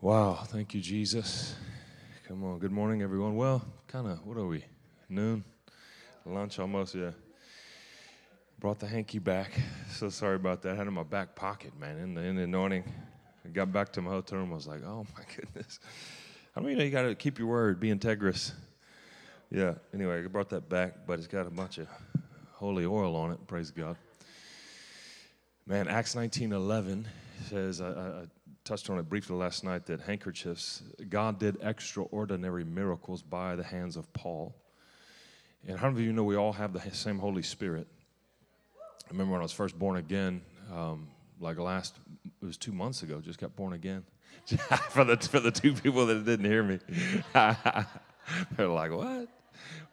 Wow, thank you, Jesus. Come on, good morning, everyone. Well, kind of, what are we? Noon? Lunch almost, yeah. Brought the hanky back. So sorry about that. I had it in my back pocket, man, in the, in the anointing. I got back to my hotel room. I was like, oh my goodness. I mean, you know you got to keep your word, be integrous. Yeah, anyway, I brought that back, but it's got a bunch of holy oil on it. Praise God. Man, Acts 19:11 says, I, I, touched on it briefly last night, that handkerchiefs, God did extraordinary miracles by the hands of Paul. And how many of you know we all have the same Holy Spirit? I remember when I was first born again, um, like last, it was two months ago, just got born again. for, the, for the two people that didn't hear me, they're like, what?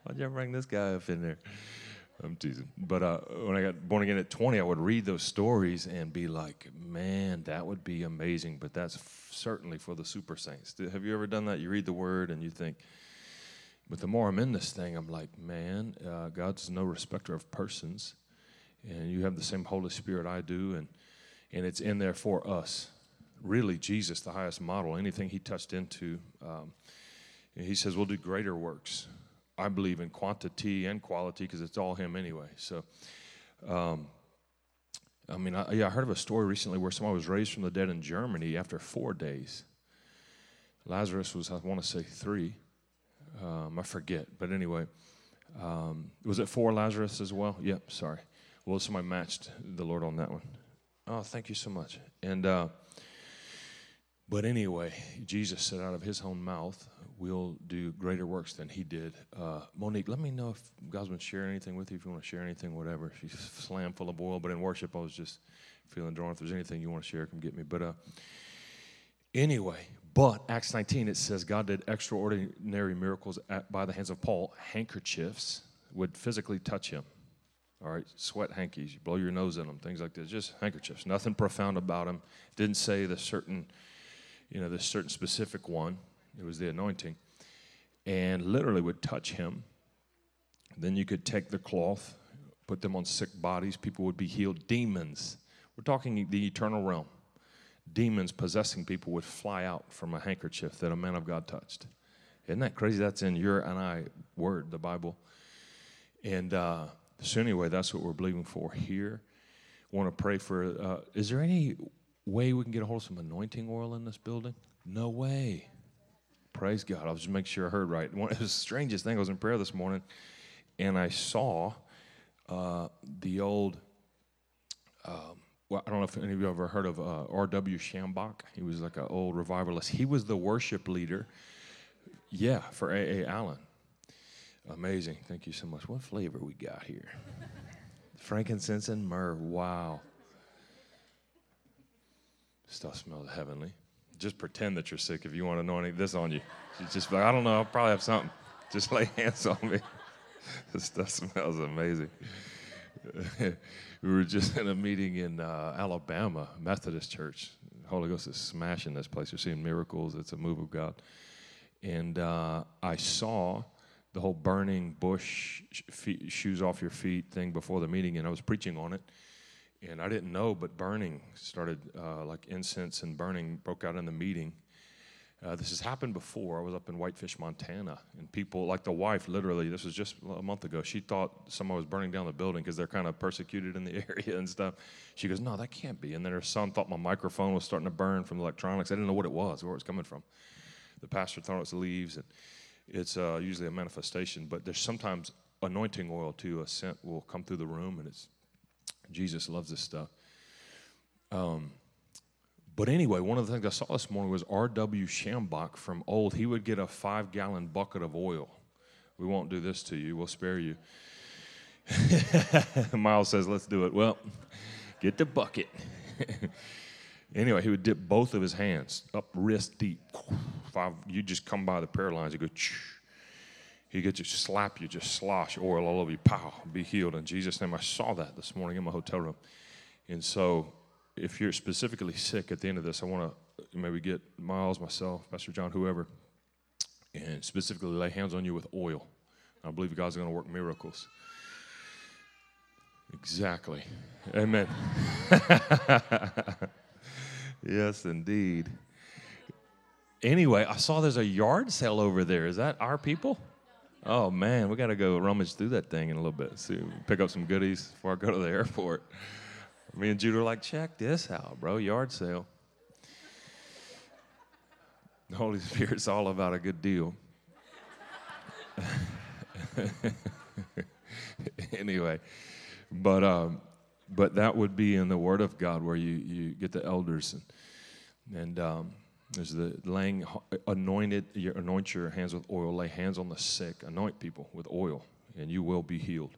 Why'd you bring this guy up in there? I'm teasing. But uh, when I got born again at 20, I would read those stories and be like, man, that would be amazing. But that's f- certainly for the super saints. Have you ever done that? You read the word and you think, but the more I'm in this thing, I'm like, man, uh, God's no respecter of persons. And you have the same Holy Spirit I do. And, and it's in there for us. Really, Jesus, the highest model, anything he touched into, um, he says, we'll do greater works I believe in quantity and quality because it's all Him anyway. So, um, I mean, I, yeah, I heard of a story recently where someone was raised from the dead in Germany after four days. Lazarus was, I want to say, three. Um, I forget, but anyway, um, was it four Lazarus as well? Yep, sorry. Well, somebody matched the Lord on that one. Oh, thank you so much. And uh, but anyway, Jesus said out of his own mouth, we'll do greater works than he did. Uh, Monique, let me know if God's been sharing anything with you, if you want to share anything, whatever. She's slam full of oil, but in worship, I was just feeling drawn. If there's anything you want to share, come get me. But uh, anyway, but Acts 19, it says God did extraordinary miracles at, by the hands of Paul. Handkerchiefs would physically touch him. All right, sweat hankies, you blow your nose in them, things like this. Just handkerchiefs. Nothing profound about them. Didn't say the certain, you know, the certain specific one. It was the anointing. And literally would touch him. Then you could take the cloth, put them on sick bodies. People would be healed. Demons. We're talking the eternal realm. Demons possessing people would fly out from a handkerchief that a man of God touched. Isn't that crazy? That's in your and I word, the Bible. And uh, so, anyway, that's what we're believing for here. Want to pray for. Uh, is there any way we can get a hold of some anointing oil in this building? No way. Praise God. I was just making sure I heard right. One of the strangest thing, I was in prayer this morning and I saw uh, the old, um, well, I don't know if any of you ever heard of uh, R.W. Schambach. He was like an old revivalist. He was the worship leader, yeah, for A.A. Allen. Amazing. Thank you so much. What flavor we got here? Frankincense and myrrh. Wow. Stuff smells heavenly just pretend that you're sick if you want any this on you. You just like, I don't know, I'll probably have something. Just lay hands on me. this stuff smells amazing. we were just in a meeting in uh, Alabama, Methodist Church. Holy Ghost is smashing this place. You're seeing miracles. It's a move of God. And uh, I saw the whole burning bush, feet, shoes off your feet thing before the meeting, and I was preaching on it and I didn't know, but burning started uh, like incense and burning broke out in the meeting. Uh, this has happened before. I was up in Whitefish, Montana, and people, like the wife, literally, this was just a month ago. She thought someone was burning down the building because they're kind of persecuted in the area and stuff. She goes, "No, that can't be." And then her son thought my microphone was starting to burn from the electronics. I didn't know what it was, where it was coming from. The pastor thought it was leaves, and it's uh, usually a manifestation. But there's sometimes anointing oil too. A scent will come through the room, and it's Jesus loves this stuff. Um, but anyway, one of the things I saw this morning was R.W. Schambach from old. He would get a five gallon bucket of oil. We won't do this to you, we'll spare you. Miles says, let's do it. Well, get the bucket. anyway, he would dip both of his hands up wrist deep. Five, you just come by the prayer lines, you go, he could just slap you, just slosh oh, oil all over you, pow, be healed in Jesus' name. I saw that this morning in my hotel room. And so, if you're specifically sick at the end of this, I want to maybe get Miles, myself, Pastor John, whoever, and specifically lay hands on you with oil. I believe God's going to work miracles. Exactly. Amen. yes, indeed. anyway, I saw there's a yard sale over there. Is that our people? Oh man, we got to go rummage through that thing in a little bit. See, pick up some goodies before I go to the airport. Me and Judah are like, check this out, bro. Yard sale. The Holy Spirit's all about a good deal. anyway, but um, but that would be in the Word of God where you you get the elders and and um, there's the laying anointed you anoint your hands with oil, lay hands on the sick, anoint people with oil, and you will be healed.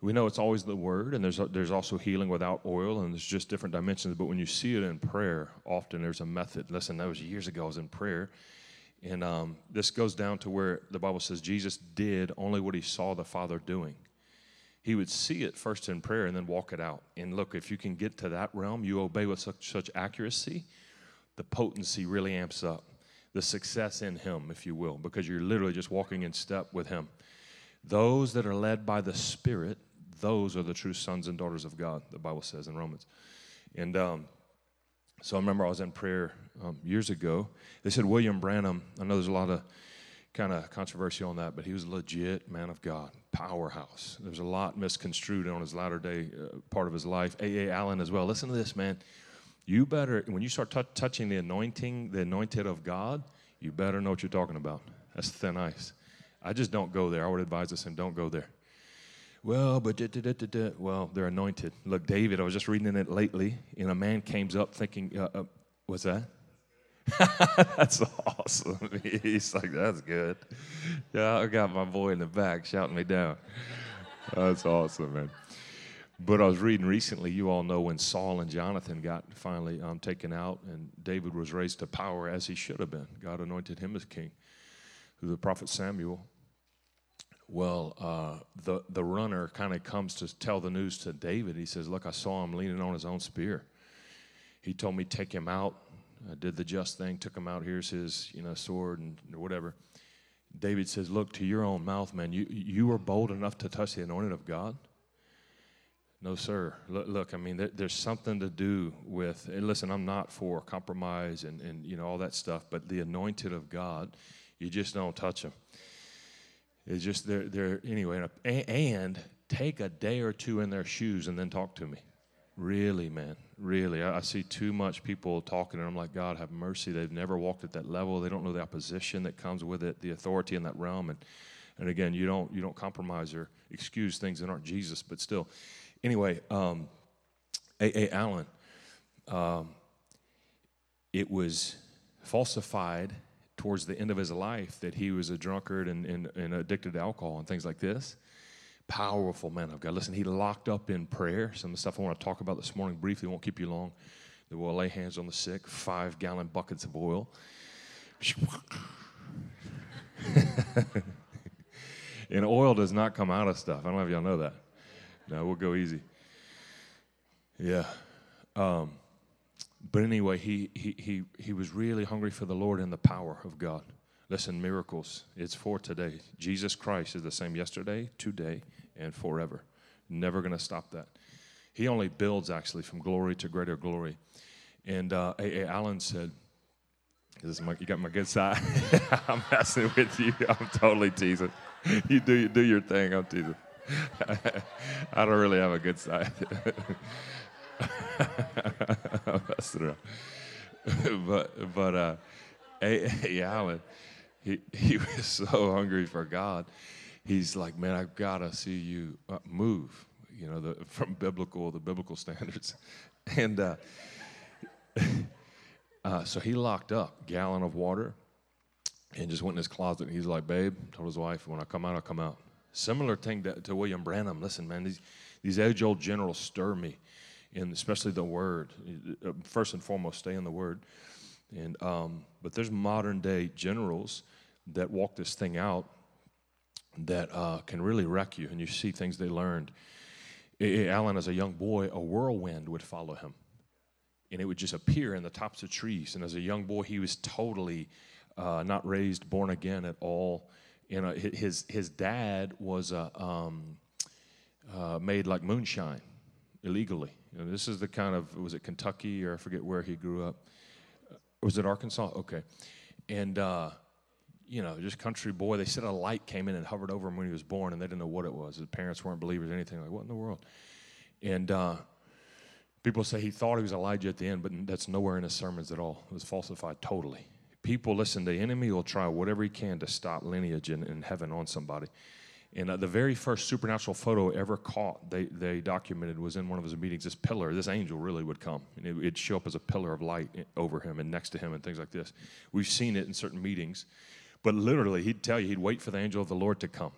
We know it's always the word, and there's there's also healing without oil, and there's just different dimensions. But when you see it in prayer, often there's a method. Listen, that was years ago. I was in prayer, and um, this goes down to where the Bible says Jesus did only what he saw the Father doing. He would see it first in prayer and then walk it out. And look, if you can get to that realm, you obey with such, such accuracy the potency really amps up, the success in Him, if you will, because you're literally just walking in step with Him. Those that are led by the Spirit, those are the true sons and daughters of God, the Bible says in Romans. And um, so I remember I was in prayer um, years ago. They said William Branham, I know there's a lot of kind of controversy on that, but he was a legit man of God, powerhouse. There's a lot misconstrued on his latter day uh, part of his life. A.A. Allen as well. Listen to this, man you better, when you start t- touching the anointing, the anointed of God, you better know what you're talking about. That's thin ice. I just don't go there. I would advise us and don't go there. Well, but da, da, da, well, they're anointed. Look, David, I was just reading it lately, and a man came up thinking, uh, uh, what's that? that's awesome. He's like, that's good. Yeah, I got my boy in the back shouting me down. That's awesome, man. But I was reading recently, you all know when Saul and Jonathan got finally um, taken out and David was raised to power as he should have been. God anointed him as king through the prophet Samuel. Well, uh, the, the runner kind of comes to tell the news to David. He says, Look, I saw him leaning on his own spear. He told me, Take him out. I did the just thing, took him out. Here's his you know, sword and whatever. David says, Look, to your own mouth, man, you, you were bold enough to touch the anointed of God. No, sir. Look, look I mean, there, there's something to do with, and listen, I'm not for compromise and, and, you know, all that stuff, but the anointed of God, you just don't touch them. It's just, they're, they're anyway, and take a day or two in their shoes and then talk to me. Really, man, really. I, I, see too much people talking, and I'm like, God, have mercy. They've never walked at that level. They don't know the opposition that comes with it, the authority in that realm. And, and again, you don't, you don't compromise or excuse things that aren't Jesus, but still anyway, um, A. A. Allen, um, it was falsified towards the end of his life that he was a drunkard and, and, and addicted to alcohol and things like this. Powerful man of God. Listen, he locked up in prayer. Some of the stuff I want to talk about this morning briefly won't keep you long. They will lay hands on the sick, five gallon buckets of oil. and oil does not come out of stuff. I don't know if y'all know that. No, we'll go easy. Yeah. Um, but anyway, he, he, he, he was really hungry for the Lord and the power of God. Listen, miracles, it's for today. Jesus Christ is the same yesterday, today, and forever. Never going to stop that. He only builds actually from glory to greater glory. And uh, A. A. Allen said, this my, you got my good side. I'm messing with you. I'm totally teasing. You do, you do your thing. I'm teasing. I don't really have a good side. but but uh, A. A. Allen, he he was so hungry for God. He's like, man, I've got to see you uh, move. You know, the, from biblical the biblical standards, and uh, uh, so he locked up gallon of water, and just went in his closet. And he's like, babe, told his wife, when I come out, I'll come out. Similar thing to, to William Branham. Listen, man, these, these age old generals stir me, and especially the Word. Uh, first and foremost, stay in the Word. And um, but there's modern day generals that walk this thing out that uh, can really wreck you, and you see things they learned. Alan, as a young boy, a whirlwind would follow him, and it would just appear in the tops of trees. And as a young boy, he was totally uh, not raised born again at all you know, his his dad was a, um, uh, made like moonshine illegally. You know, this is the kind of was it Kentucky or I forget where he grew up. Was it Arkansas? Okay. And, uh, you know, just country boy. They said a light came in and hovered over him when he was born, and they didn't know what it was. His parents weren't believers or anything. Like, what in the world? And uh, people say he thought he was Elijah at the end, but that's nowhere in his sermons at all. It was falsified totally. People, listen, the enemy will try whatever he can to stop lineage in, in heaven on somebody. And uh, the very first supernatural photo ever caught, they, they documented, was in one of his meetings. This pillar, this angel really would come. And it, would show up as a pillar of light over him and next to him and things like this. We've seen it in certain meetings. But literally, he'd tell you, he'd wait for the angel of the Lord to come.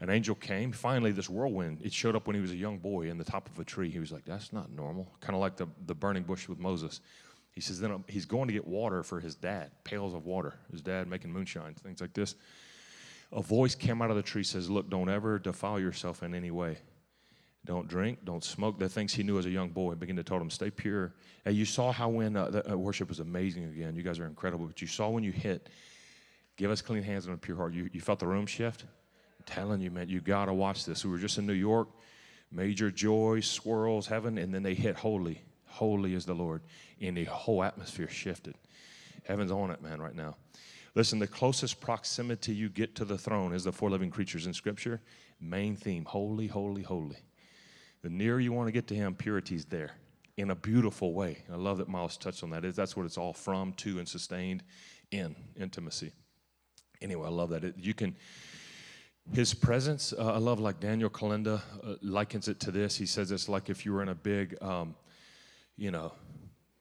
An angel came. Finally, this whirlwind, it showed up when he was a young boy in the top of a tree. He was like, that's not normal. Kind of like the, the burning bush with Moses. He says, then he's going to get water for his dad, pails of water. His dad making moonshine, things like this a voice came out of the tree says, Look, don't ever defile yourself in any way. Don't drink, don't smoke. The things he knew as a young boy begin to tell him, stay pure. And you saw how when uh, the uh, worship was amazing again. You guys are incredible. But you saw when you hit, give us clean hands and a pure heart. You, you felt the room shift? I'm telling you, man, you got to watch this. We were just in New York, major joy, swirls, heaven, and then they hit holy. Holy is the Lord. And the whole atmosphere shifted. Heaven's on it, man, right now. Listen, the closest proximity you get to the throne is the four living creatures in Scripture. Main theme holy, holy, holy. The nearer you want to get to Him, purity's there in a beautiful way. I love that Miles touched on that. That's what it's all from, to, and sustained in intimacy. Anyway, I love that. It, you can, his presence, uh, I love like Daniel Kolenda uh, likens it to this. He says it's like if you were in a big, um, you know,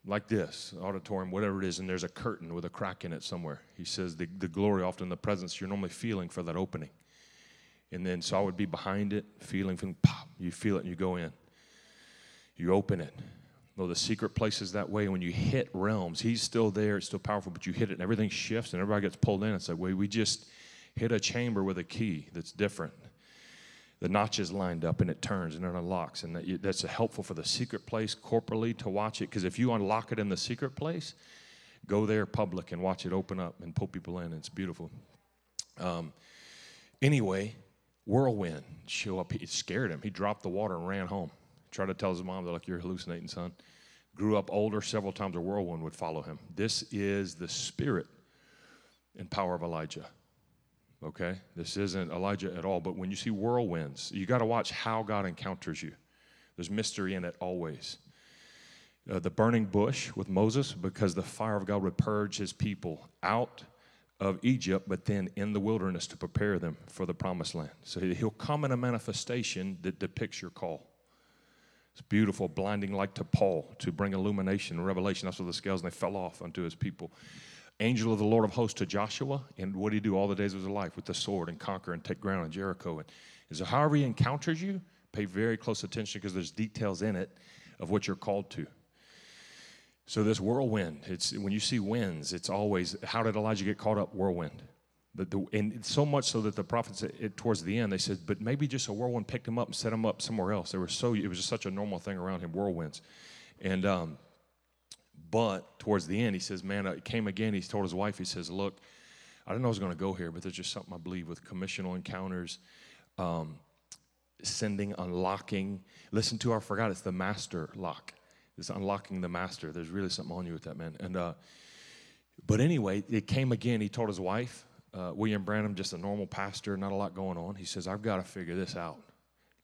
like this auditorium, whatever it is, and there's a curtain with a crack in it somewhere. He says the, the glory, often the presence you're normally feeling for that opening. And then, so I would be behind it, feeling, feeling, pop, you feel it and you go in. You open it. Though the secret place is that way, when you hit realms, he's still there, it's still powerful, but you hit it and everything shifts and everybody gets pulled in. It's like, way we just hit a chamber with a key that's different the notches lined up and it turns and it unlocks. And that, that's helpful for the secret place corporally to watch it. Because if you unlock it in the secret place, go there public and watch it open up and pull people in. It's beautiful. Um, anyway, whirlwind show up. It scared him. He dropped the water and ran home. Tried to tell his mom, they're like, You're hallucinating, son. Grew up older, several times a whirlwind would follow him. This is the spirit and power of Elijah okay? This isn't Elijah at all, but when you see whirlwinds, you got to watch how God encounters you. There's mystery in it always. Uh, the burning bush with Moses, because the fire of God would purge his people out of Egypt, but then in the wilderness to prepare them for the promised land. So he'll come in a manifestation that depicts your call. It's beautiful, blinding light to Paul to bring illumination and revelation. That's what the scales and they fell off unto his people angel of the Lord of hosts to Joshua. And what did he do all the days of his life? With the sword and conquer and take ground in Jericho. And, and so, however he encounters you, pay very close attention because there's details in it of what you're called to. So this whirlwind, it's when you see winds, it's always how did Elijah get caught up? Whirlwind. But the, and so much so that the prophets it, towards the end they said, but maybe just a whirlwind picked him up and set him up somewhere else. They were so it was just such a normal thing around him, whirlwinds, and um, but towards the end, he says, Man, it came again. He told his wife, He says, Look, I don't know I was going to go here, but there's just something I believe with commissional encounters, um, sending, unlocking. Listen to our forgot, it's the master lock. It's unlocking the master. There's really something on you with that, man. And, uh, but anyway, it came again. He told his wife, uh, William Branham, just a normal pastor, not a lot going on. He says, I've got to figure this out.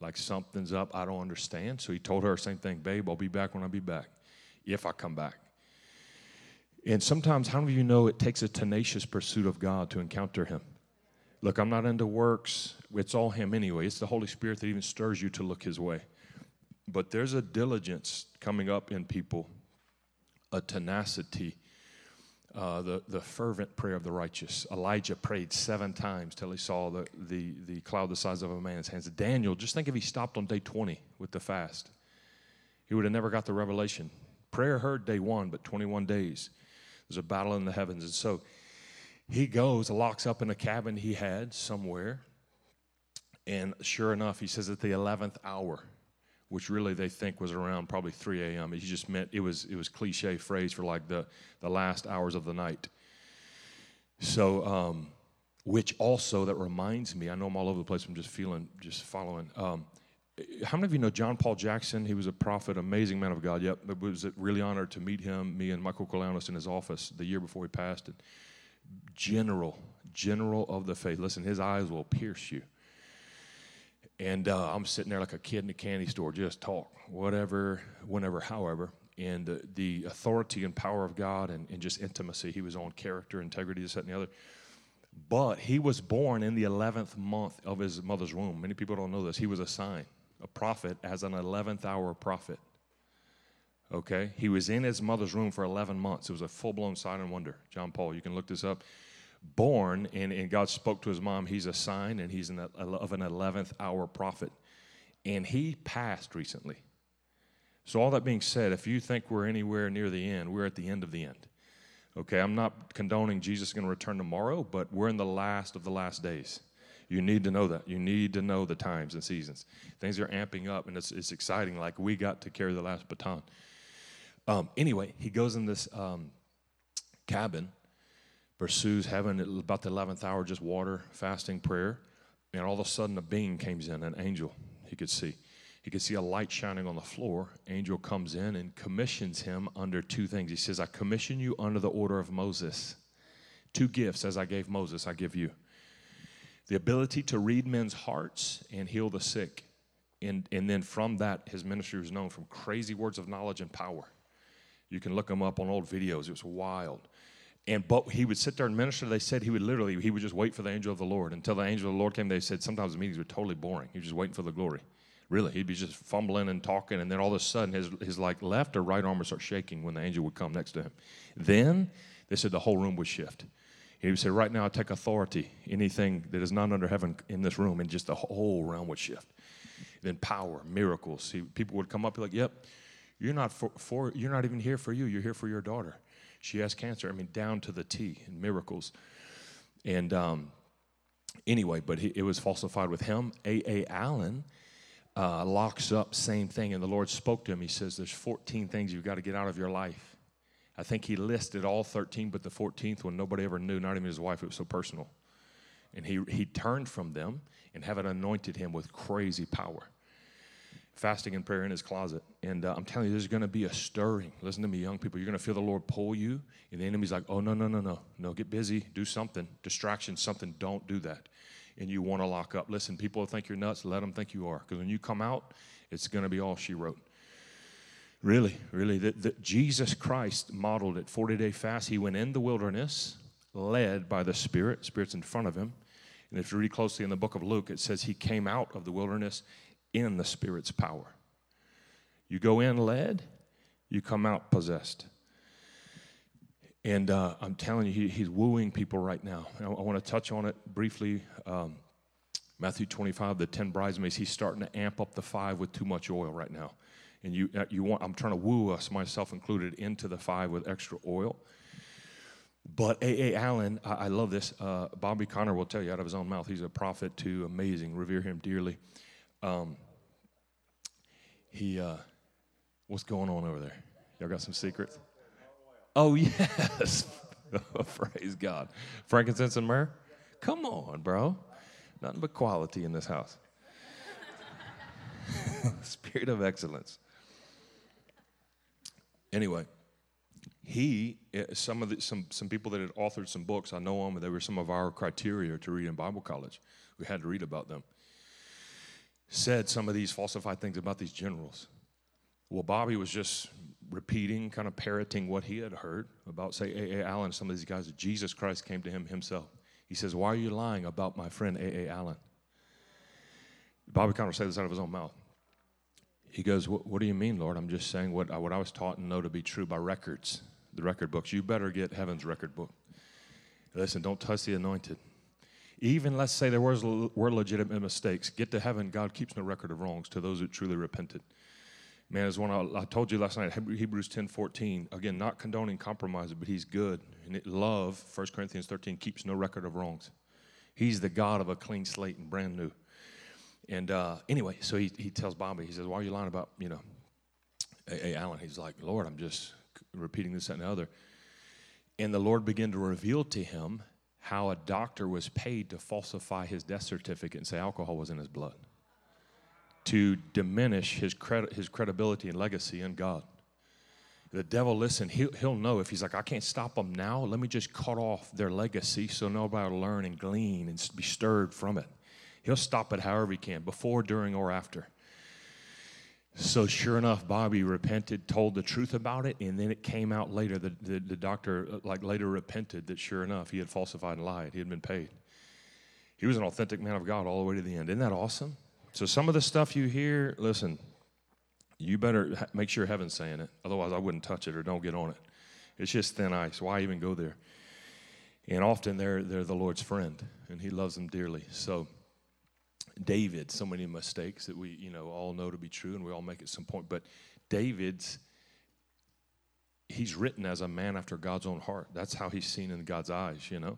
Like something's up, I don't understand. So he told her, same thing, babe, I'll be back when I be back, if I come back. And sometimes, how many of you know it takes a tenacious pursuit of God to encounter Him? Look, I'm not into works. It's all Him anyway. It's the Holy Spirit that even stirs you to look His way. But there's a diligence coming up in people, a tenacity, uh, the, the fervent prayer of the righteous. Elijah prayed seven times till he saw the, the, the cloud the size of a man's hands. Daniel, just think if he stopped on day 20 with the fast, he would have never got the revelation. Prayer heard day one, but 21 days. There's a battle in the heavens. And so he goes, locks up in a cabin he had somewhere. And sure enough, he says at the 11th hour, which really they think was around probably 3 a.m. He just meant it was it was cliche phrase for like the the last hours of the night. So, um, which also that reminds me, I know I'm all over the place. I'm just feeling, just following. Um, how many of you know John Paul Jackson? He was a prophet, amazing man of God. Yep, it was really honored to meet him, me and Michael Koulianos in his office the year before he passed. And general, general of the faith. Listen, his eyes will pierce you. And uh, I'm sitting there like a kid in a candy store, just talk, whatever, whenever, however. And the, the authority and power of God and, and just intimacy, he was on character, integrity, this, that, and the other. But he was born in the 11th month of his mother's womb. Many people don't know this. He was a sign, a prophet, as an 11th hour prophet. Okay? He was in his mother's room for 11 months. It was a full blown sign and wonder. John Paul, you can look this up. Born, and, and God spoke to his mom, he's a sign, and he's an, of an 11th hour prophet. And he passed recently. So, all that being said, if you think we're anywhere near the end, we're at the end of the end. Okay, I'm not condoning Jesus is going to return tomorrow, but we're in the last of the last days. You need to know that. You need to know the times and seasons. Things are amping up, and it's, it's exciting, like we got to carry the last baton. Um, anyway, he goes in this um, cabin, pursues heaven about the 11th hour, just water, fasting, prayer. And all of a sudden, a being comes in, an angel he could see. He could see a light shining on the floor. Angel comes in and commissions him under two things. He says, I commission you under the order of Moses. Two gifts, as I gave Moses, I give you the ability to read men's hearts and heal the sick. And, and then from that, his ministry was known from crazy words of knowledge and power. You can look them up on old videos. It was wild. And but he would sit there and minister. They said he would literally he would just wait for the angel of the Lord until the angel of the Lord came. They said sometimes the meetings were totally boring. He was just waiting for the glory. Really, he'd be just fumbling and talking, and then all of a sudden his his like left or right arm would start shaking when the angel would come next to him. Then they said the whole room would shift. He would say, "Right now, I take authority. Anything that is not under heaven in this room, and just the whole realm would shift." Then power, miracles. See, people would come up be like, "Yep, you're not for, for, you're not even here for you. You're here for your daughter. She has cancer. I mean, down to the T and miracles. And um, anyway, but he, it was falsified with him. A. A. Allen uh, locks up same thing, and the Lord spoke to him. He says, "There's 14 things you've got to get out of your life." I think he listed all 13, but the 14th one nobody ever knew, not even his wife. It was so personal. And he, he turned from them, and heaven anointed him with crazy power fasting and prayer in his closet. And uh, I'm telling you, there's going to be a stirring. Listen to me, young people. You're going to feel the Lord pull you, and the enemy's like, oh, no, no, no, no. No, get busy. Do something. Distraction, something. Don't do that. And you want to lock up. Listen, people think you're nuts. Let them think you are. Because when you come out, it's going to be all she wrote. Really, really. that, the, Jesus Christ modeled it 40 day fast. He went in the wilderness, led by the Spirit. Spirit's in front of him. And if you read closely in the book of Luke, it says he came out of the wilderness in the Spirit's power. You go in led, you come out possessed. And uh, I'm telling you, he, he's wooing people right now. I, I want to touch on it briefly. Um, Matthew 25, the 10 bridesmaids, he's starting to amp up the five with too much oil right now. And you, uh, you want, I'm trying to woo us, myself included, into the five with extra oil. But A.A. Allen, I, I love this. Uh, Bobby Conner will tell you out of his own mouth. He's a prophet too, amazing, revere him dearly. Um, he, uh, what's going on over there? Y'all got some secrets? Oh, yes. Praise God. Frankincense and myrrh? Come on, bro. Nothing but quality in this house. Spirit of excellence. Anyway, he, eh, some of the, some, some people that had authored some books, I know them, they were some of our criteria to read in Bible college. We had to read about them said some of these falsified things about these generals. Well, Bobby was just repeating, kind of parroting what he had heard about, say, A.A. Allen, some of these guys. Jesus Christ came to him himself. He says, Why are you lying about my friend A.A. Allen? Bobby Conner said this out of his own mouth. He goes, What do you mean, Lord? I'm just saying what, what I was taught and know to be true by records, the record books. You better get heaven's record book. Listen, don't touch the anointed. Even let's say there was, were legitimate mistakes. Get to heaven, God keeps no record of wrongs to those who truly repented. Man, as one I, I told you last night, Hebrews 10 14. Again, not condoning compromise, but he's good. And it, love, 1 Corinthians 13, keeps no record of wrongs. He's the God of a clean slate and brand new. And uh, anyway, so he, he tells Bobby, he says, Why are you lying about, you know, A. He's like, Lord, I'm just repeating this and the other. And the Lord began to reveal to him how a doctor was paid to falsify his death certificate and say alcohol was in his blood to diminish his, credit, his credibility and legacy in God. The devil, listen, he'll, he'll know if he's like, I can't stop them now, let me just cut off their legacy so nobody will learn and glean and be stirred from it. He'll stop it however he can, before, during, or after. So sure enough, Bobby repented, told the truth about it, and then it came out later. The, the, the, doctor like later repented that sure enough he had falsified and lied. He had been paid. He was an authentic man of God all the way to the end. Isn't that awesome? So some of the stuff you hear, listen, you better make sure heaven's saying it. Otherwise, I wouldn't touch it or don't get on it. It's just thin ice. Why even go there? And often they're they're the Lord's friend, and He loves them dearly. So David, so many mistakes that we, you know, all know to be true and we all make at some point. But David's, he's written as a man after God's own heart. That's how he's seen in God's eyes, you know.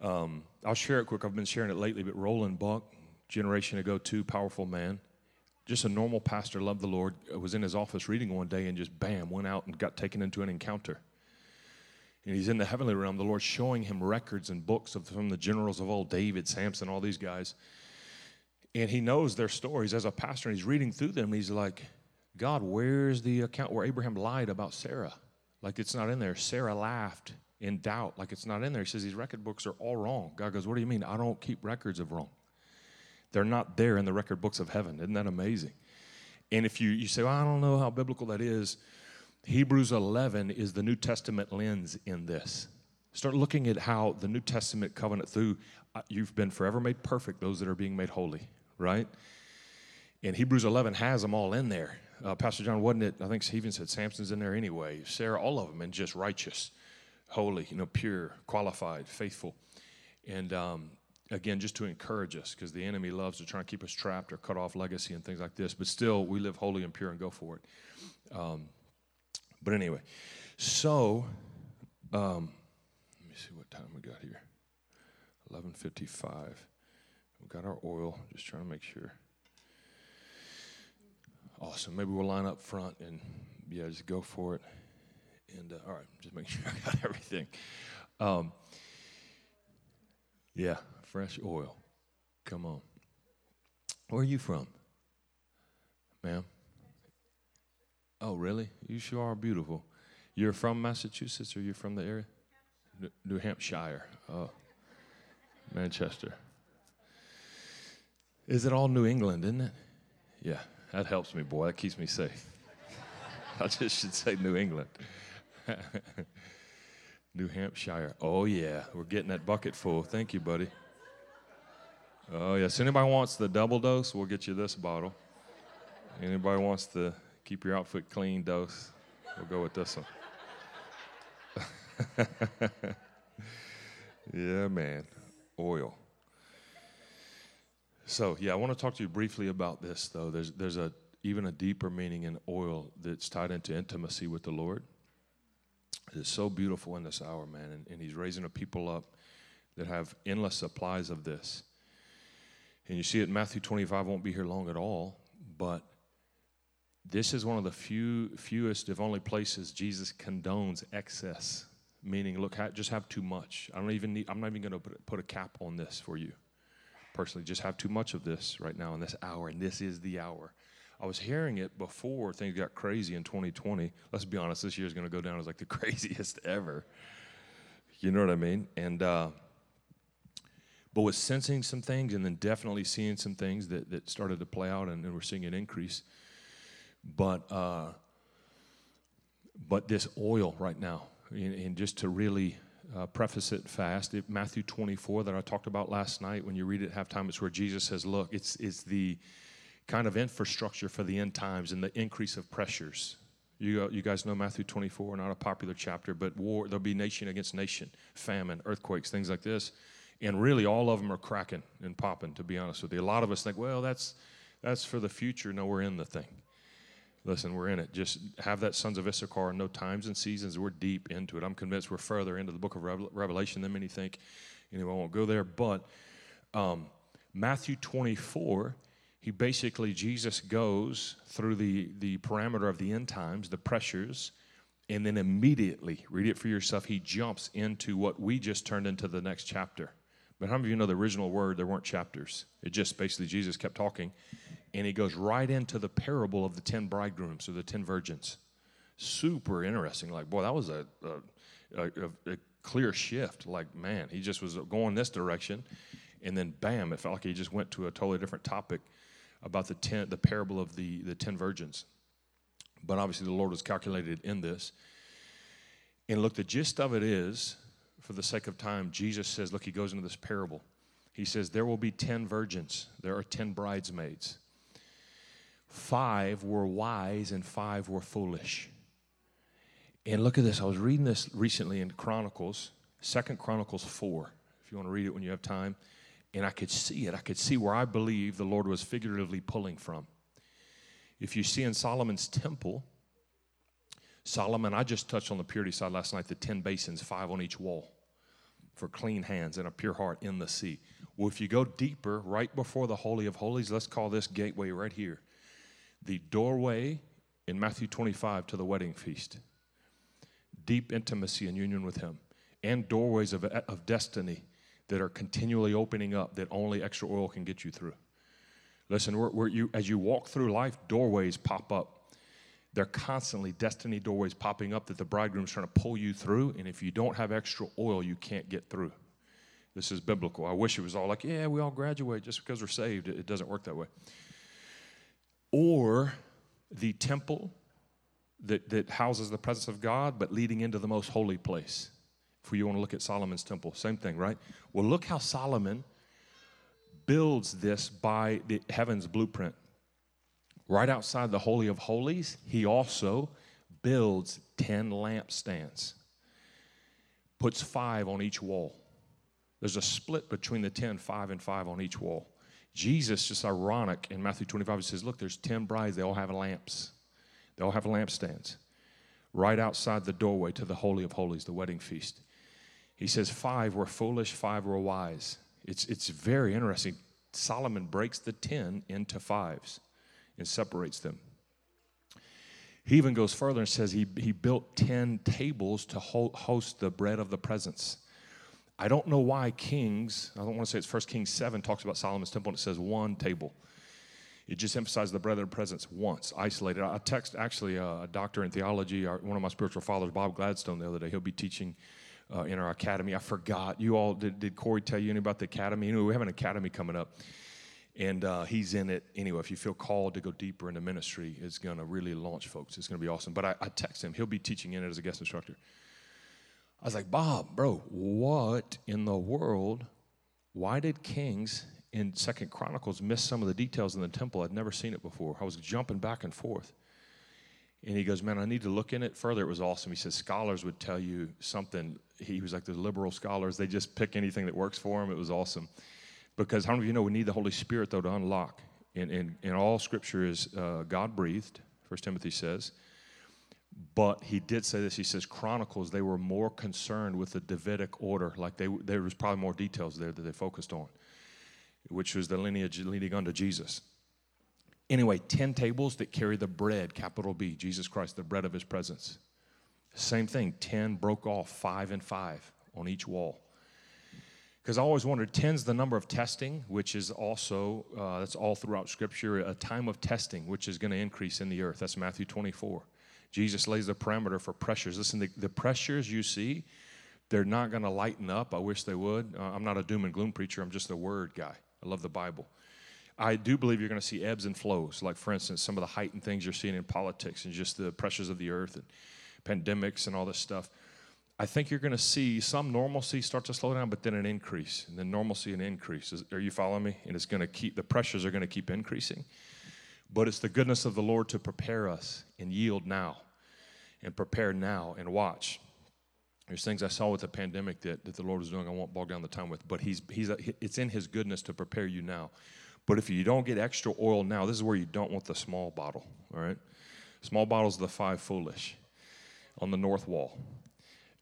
Um, I'll share it quick. I've been sharing it lately, but Roland Buck, generation ago, too, powerful man. Just a normal pastor, loved the Lord, was in his office reading one day and just bam, went out and got taken into an encounter. And he's in the heavenly realm, the Lord showing him records and books of, from the generals of old, David, Samson, all these guys and he knows their stories as a pastor, and he's reading through them. And he's like, God, where's the account where Abraham lied about Sarah? Like it's not in there. Sarah laughed in doubt, like it's not in there. He says, These record books are all wrong. God goes, What do you mean? I don't keep records of wrong. They're not there in the record books of heaven. Isn't that amazing? And if you, you say, well, I don't know how biblical that is, Hebrews 11 is the New Testament lens in this. Start looking at how the New Testament covenant through, uh, you've been forever made perfect, those that are being made holy right? And Hebrews 11 has them all in there. Uh, Pastor John, wasn't it? I think he even said Samson's in there anyway. Sarah, all of them, and just righteous, holy, you know, pure, qualified, faithful. And um, again, just to encourage us, because the enemy loves to try and keep us trapped or cut off legacy and things like this. But still, we live holy and pure and go for it. Um, but anyway, so um, let me see what time we got here. 11:55. Got our oil, just trying to make sure. Awesome. Maybe we'll line up front and, yeah, just go for it. And, uh, all right, just make sure I got everything. Um, yeah, fresh oil. Come on. Where are you from, ma'am? Oh, really? You sure are beautiful. You're from Massachusetts or you're from the area? New Hampshire. Oh, Manchester. Is it all New England, isn't it? Yeah, that helps me, boy. That keeps me safe. I just should say New England. New Hampshire. Oh, yeah. We're getting that bucket full. Thank you, buddy. Oh, yes. Anybody wants the double dose? We'll get you this bottle. Anybody wants to keep your outfit clean dose? We'll go with this one. yeah, man. Oil. So, yeah, I want to talk to you briefly about this, though. There's, there's a, even a deeper meaning in oil that's tied into intimacy with the Lord. It's so beautiful in this hour, man. And, and He's raising a people up that have endless supplies of this. And you see it in Matthew 25, won't be here long at all, but this is one of the few, fewest, if only places Jesus condones excess, meaning, look, just have too much. I don't even need, I'm not even going to put a cap on this for you personally just have too much of this right now in this hour, and this is the hour. I was hearing it before things got crazy in 2020. Let's be honest, this year is going to go down as like the craziest ever. You know what I mean? And, uh, but was sensing some things and then definitely seeing some things that, that started to play out and, and we're seeing an increase. But, uh, but this oil right now, and, and just to really uh, preface it fast. It, Matthew 24 that I talked about last night, when you read it at halftime, it's where Jesus says, Look, it's, it's the kind of infrastructure for the end times and the increase of pressures. You, uh, you guys know Matthew 24, not a popular chapter, but war, there'll be nation against nation, famine, earthquakes, things like this. And really, all of them are cracking and popping, to be honest with you. A lot of us think, well, that's, that's for the future. No, we're in the thing. Listen, we're in it. Just have that Sons of Issachar, no times and seasons. We're deep into it. I'm convinced we're further into the book of Revelation than many think. Anyway, I won't go there. But um, Matthew 24, he basically, Jesus goes through the, the parameter of the end times, the pressures, and then immediately, read it for yourself, he jumps into what we just turned into the next chapter. But how many of you know the original word, there weren't chapters? It just basically, Jesus kept talking and he goes right into the parable of the ten bridegrooms or the ten virgins. Super interesting. Like, boy, that was a, a, a, a clear shift. Like, man, he just was going this direction, and then bam, it felt like he just went to a totally different topic about the ten, the parable of the the ten virgins. But obviously, the Lord was calculated in this. And look, the gist of it is, for the sake of time, Jesus says, look, he goes into this parable. He says, There will be 10 virgins, there are 10 bridesmaids. Five were wise and five were foolish. And look at this. I was reading this recently in Chronicles, Second Chronicles 4, if you want to read it when you have time. And I could see it. I could see where I believe the Lord was figuratively pulling from. If you see in Solomon's temple, Solomon, I just touched on the purity side last night, the 10 basins, five on each wall for clean hands and a pure heart in the sea. Well, if you go deeper, right before the Holy of Holies, let's call this gateway right here the doorway in Matthew 25 to the wedding feast. Deep intimacy and union with Him, and doorways of, of destiny that are continually opening up that only extra oil can get you through. Listen, we're, we're you, as you walk through life, doorways pop up. They're constantly destiny doorways popping up that the bridegroom's trying to pull you through, and if you don't have extra oil, you can't get through. This is biblical. I wish it was all like, yeah, we all graduate just because we're saved. It, it doesn't work that way. Or the temple that, that houses the presence of God, but leading into the most holy place. If you want to look at Solomon's temple, same thing, right? Well, look how Solomon builds this by the heaven's blueprint. Right outside the Holy of Holies, he also builds 10 lampstands, puts five on each wall. There's a split between the 10, five and five on each wall. Jesus, just ironic, in Matthew 25, he says, Look, there's 10 brides, they all have lamps. They all have lampstands right outside the doorway to the Holy of Holies, the wedding feast. He says, Five were foolish, five were wise. It's, it's very interesting. Solomon breaks the 10 into fives and separates them. He even goes further and says he, he built 10 tables to host the bread of the presence. I don't know why Kings, I don't want to say it's First Kings 7 talks about Solomon's temple and it says one table. It just emphasizes the of presence once, isolated. I text actually a, doctor in theology, one of my spiritual fathers, Bob Gladstone, the other day. He'll be teaching uh, in our academy. I forgot. You all, did, did Corey tell you anything about the academy? Know, we have an academy coming up, and uh, he's in it. Anyway, if you feel called to go deeper into ministry, it's going to really launch folks. It's going to be awesome. But I, I text him. He'll be teaching in it as a guest instructor. I was like, Bob, bro, what in the world? Why did Kings in Second Chronicles miss some of the details in the temple? I'd never seen it before. I was jumping back and forth. And he goes, Man, I need to look in it further. It was awesome. He says, Scholars would tell you something. He was like, The liberal scholars, they just pick anything that works for them. It was awesome. Because how many of you know we need the Holy Spirit, though, to unlock? And, and, and all scripture is uh, God breathed, First Timothy says. But he did say this. He says, Chronicles, they were more concerned with the Davidic order. Like they, there was probably more details there that they focused on, which was the lineage leading unto Jesus. Anyway, 10 tables that carry the bread, capital B, Jesus Christ, the bread of his presence. Same thing, 10 broke off, five and five on each wall. Because I always wondered, 10's the number of testing, which is also, uh, that's all throughout Scripture, a time of testing, which is going to increase in the earth. That's Matthew 24. Jesus lays the parameter for pressures. Listen, the, the pressures you see, they're not going to lighten up. I wish they would. Uh, I'm not a doom and gloom preacher, I'm just a word guy. I love the Bible. I do believe you're going to see ebbs and flows. Like, for instance, some of the heightened things you're seeing in politics and just the pressures of the earth and pandemics and all this stuff. I think you're going to see some normalcy start to slow down, but then an increase, and then normalcy and increase. Are you following me? And it's going to keep, the pressures are going to keep increasing. But it's the goodness of the Lord to prepare us and yield now and prepare now and watch. There's things I saw with the pandemic that, that the Lord was doing I won't bog down the time with, but he's, he's, it's in His goodness to prepare you now. But if you don't get extra oil now, this is where you don't want the small bottle, all right? Small bottles of the five foolish on the north wall.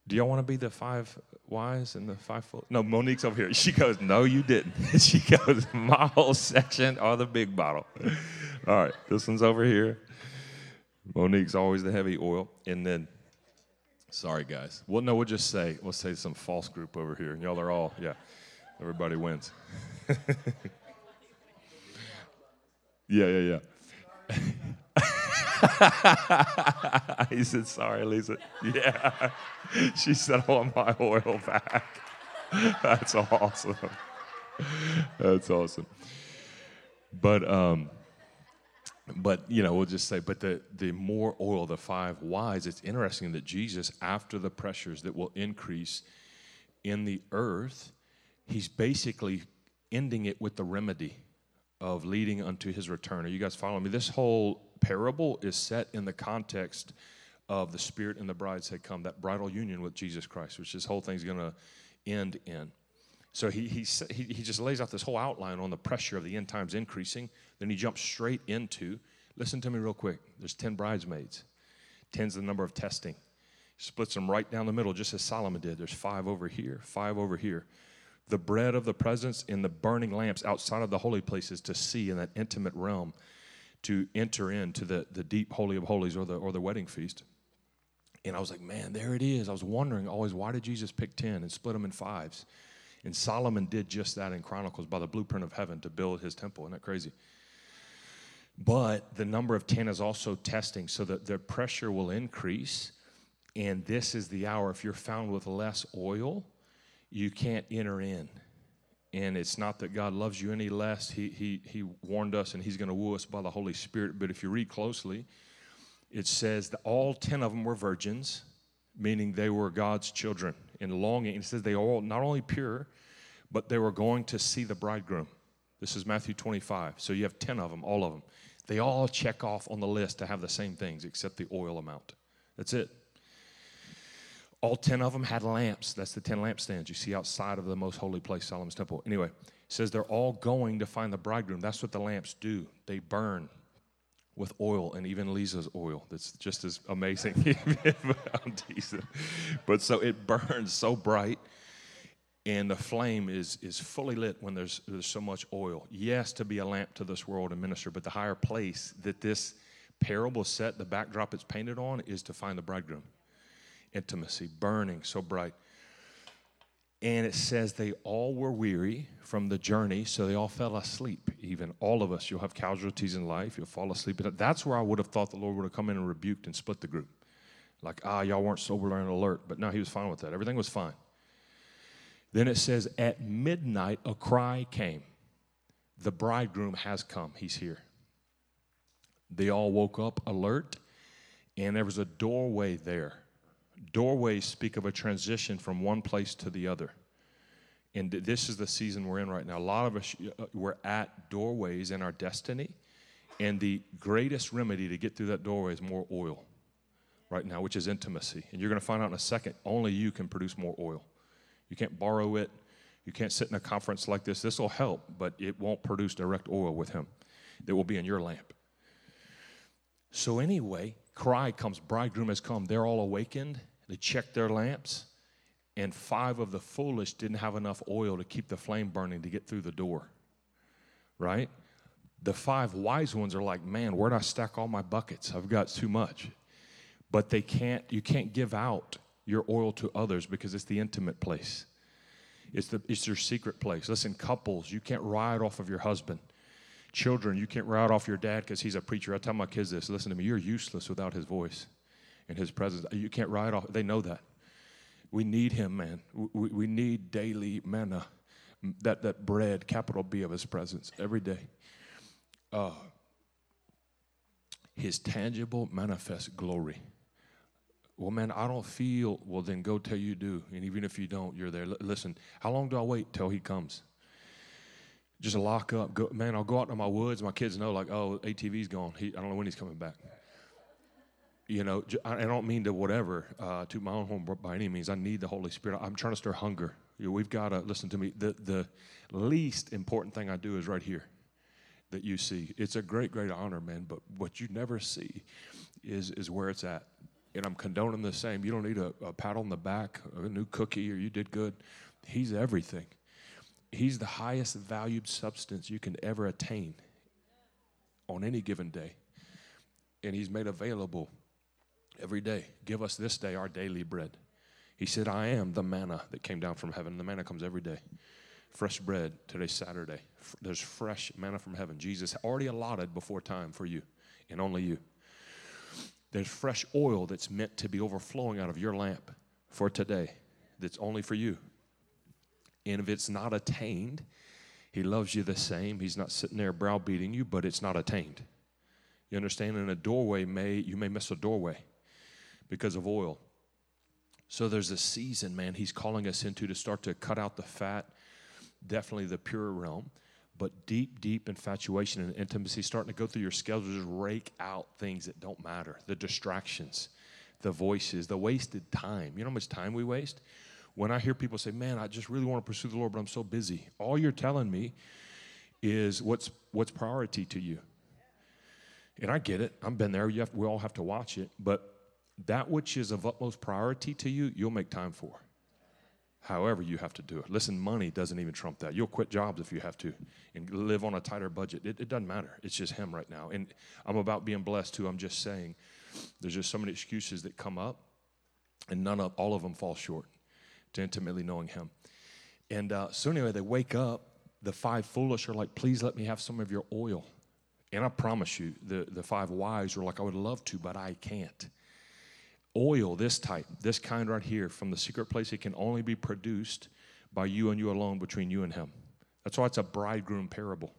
Do y'all want to be the five wise and the five foolish? No, Monique's over here. She goes, No, you didn't. she goes, My whole section are the big bottle. All right, this one's over here. Monique's always the heavy oil. And then, sorry guys. Well, no, we'll just say, we'll say some false group over here. And y'all are all, yeah, everybody wins. Yeah, yeah, yeah. he said, Sorry, Lisa. Yeah. She said, I want my oil back. That's awesome. That's awesome. But, um, but you know, we'll just say, but the, the more oil, the five wise, it's interesting that Jesus, after the pressures that will increase in the earth, he's basically ending it with the remedy of leading unto his return. Are you guys following me? This whole parable is set in the context of the Spirit and the bride say, Come, that bridal union with Jesus Christ, which this whole thing's going to end in. So he, he, he, just lays out this whole outline on the pressure of the end times increasing. Then he jumps straight into, listen to me real quick. There's 10 bridesmaids, 10's the number of testing. Splits them right down the middle, just as Solomon did. There's five over here, five over here. The bread of the presence in the burning lamps outside of the holy places to see in that intimate realm to enter into the, the deep holy of holies or the, or the wedding feast. And I was like, man, there it is. I was wondering always, why did Jesus pick 10 and split them in fives? And Solomon did just that in Chronicles by the blueprint of heaven to build his temple. Isn't that crazy? But the number of 10 is also testing so that the pressure will increase. And this is the hour. If you're found with less oil, you can't enter in. And it's not that God loves you any less. He, he, he warned us and He's going to woo us by the Holy Spirit. But if you read closely, it says that all 10 of them were virgins, meaning they were God's children in longing. It says they all not only pure, but they were going to see the bridegroom. This is Matthew 25. So you have 10 of them, all of them. They all check off on the list to have the same things except the oil amount. That's it. All 10 of them had lamps. That's the 10 lampstands you see outside of the most holy place, Solomon's temple. Anyway, says they're all going to find the bridegroom. That's what the lamps do. They burn with oil and even Lisa's oil. That's just as amazing. but so it burns so bright and the flame is is fully lit when there's there's so much oil. Yes, to be a lamp to this world and minister, but the higher place that this parable set, the backdrop it's painted on, is to find the bridegroom. Intimacy, burning so bright. And it says they all were weary from the journey, so they all fell asleep. Even all of us, you'll have casualties in life, you'll fall asleep. That's where I would have thought the Lord would have come in and rebuked and split the group. Like, ah, y'all weren't sober and alert. But no, he was fine with that. Everything was fine. Then it says, At midnight, a cry came. The bridegroom has come. He's here. They all woke up alert, and there was a doorway there. Doorways speak of a transition from one place to the other. And this is the season we're in right now. A lot of us, uh, we're at doorways in our destiny. And the greatest remedy to get through that doorway is more oil right now, which is intimacy. And you're going to find out in a second, only you can produce more oil. You can't borrow it. You can't sit in a conference like this. This will help, but it won't produce direct oil with Him. It will be in your lamp. So, anyway, cry comes, bridegroom has come. They're all awakened. They check their lamps, and five of the foolish didn't have enough oil to keep the flame burning to get through the door. Right? The five wise ones are like, man, where'd I stack all my buckets? I've got too much. But they can't, you can't give out your oil to others because it's the intimate place. It's, the, it's your secret place. Listen, couples, you can't ride off of your husband. Children, you can't ride off your dad because he's a preacher. I tell my kids this listen to me, you're useless without his voice and his presence. You can't ride off. They know that. We need him, man. We, we need daily manna, that, that bread, capital B of his presence, every day. Uh, his tangible, manifest glory. Well, man, I don't feel. Well, then go tell you do. And even if you don't, you're there. L- listen, how long do I wait till he comes? Just lock up. Go, man, I'll go out to my woods. My kids know, like, oh, ATV's gone. He, I don't know when he's coming back. You know, I don't mean to whatever, uh, to my own home by any means. I need the Holy Spirit. I'm trying to stir hunger. You know, we've got to listen to me. The, the least important thing I do is right here that you see. It's a great, great honor, man. But what you never see is, is where it's at and I'm condoning the same. You don't need a, a pat on the back, a new cookie, or you did good. He's everything. He's the highest valued substance you can ever attain on any given day. And He's made available every day. Give us this day our daily bread. He said, I am the manna that came down from heaven. The manna comes every day. Fresh bread. Today's Saturday. There's fresh manna from heaven. Jesus already allotted before time for you and only you. There's fresh oil that's meant to be overflowing out of your lamp for today, that's only for you. And if it's not attained, He loves you the same. He's not sitting there browbeating you, but it's not attained. You understand? In a doorway, may you may miss a doorway because of oil. So there's a season, man, He's calling us into to start to cut out the fat, definitely the pure realm but deep, deep infatuation and intimacy starting to go through your schedule, just rake out things that don't matter the distractions, the voices, the wasted time. You know how much time we waste? When I hear people say, Man, I just really want to pursue the Lord, but I'm so busy, all you're telling me is what's, what's priority to you. And I get it. I've been there. Have, we all have to watch it. But that which is of utmost priority to you, you'll make time for however you have to do it. Listen, money doesn't even trump that. You'll quit jobs if you have to and live on a tighter budget. It, it, doesn't matter. It's just Him right now. And I'm about being blessed too. I'm just saying there's just so many excuses that come up, and none of all of them fall short to intimately knowing Him. And uh, so, anyway, they wake up. The five foolish are like, please let me have some of your oil. And I promise you, the, the five wise are like, I would love to, but I can't oil, this type, this kind right here, from the secret place, it can only be produced by you and you alone between you and Him. That's why it's a bridegroom parable.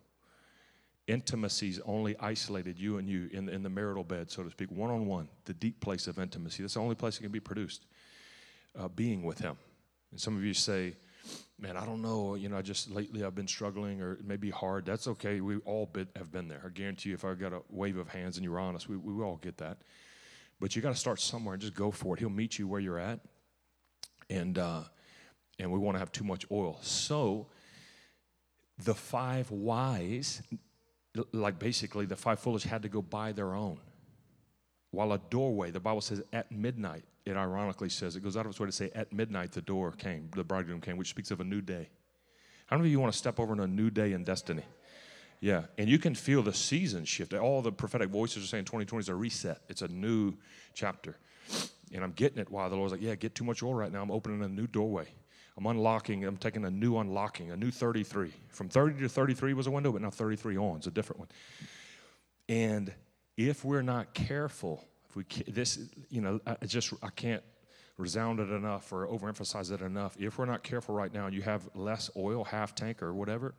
Intimacy is only isolated, you and you, in, in the marital bed, so to speak, one on one, the deep place of intimacy. That's the only place it can be produced, uh, being with Him. And some of you say, man, I don't know, you know, I just lately I've been struggling or it may be hard. That's okay. We all have been there. I guarantee you, if I got a wave of hands and you're honest, we, we all get that. But you got to start somewhere and just go for it. He'll meet you where you're at. And, uh, and we want to have too much oil. So the five wise, like basically the five foolish, had to go buy their own. While a doorway, the Bible says at midnight, it ironically says, it goes out of its way to say, at midnight the door came, the bridegroom came, which speaks of a new day. How many of you want to step over in a new day in destiny? Yeah, and you can feel the season shift. All the prophetic voices are saying 2020 is a reset. It's a new chapter. And I'm getting it while the Lord's like, yeah, get too much oil right now. I'm opening a new doorway. I'm unlocking, I'm taking a new unlocking, a new 33. From 30 to 33 was a window, but now 33 on is a different one. And if we're not careful, if we this, you know, I just I can't resound it enough or overemphasize it enough. If we're not careful right now, you have less oil, half tank or whatever,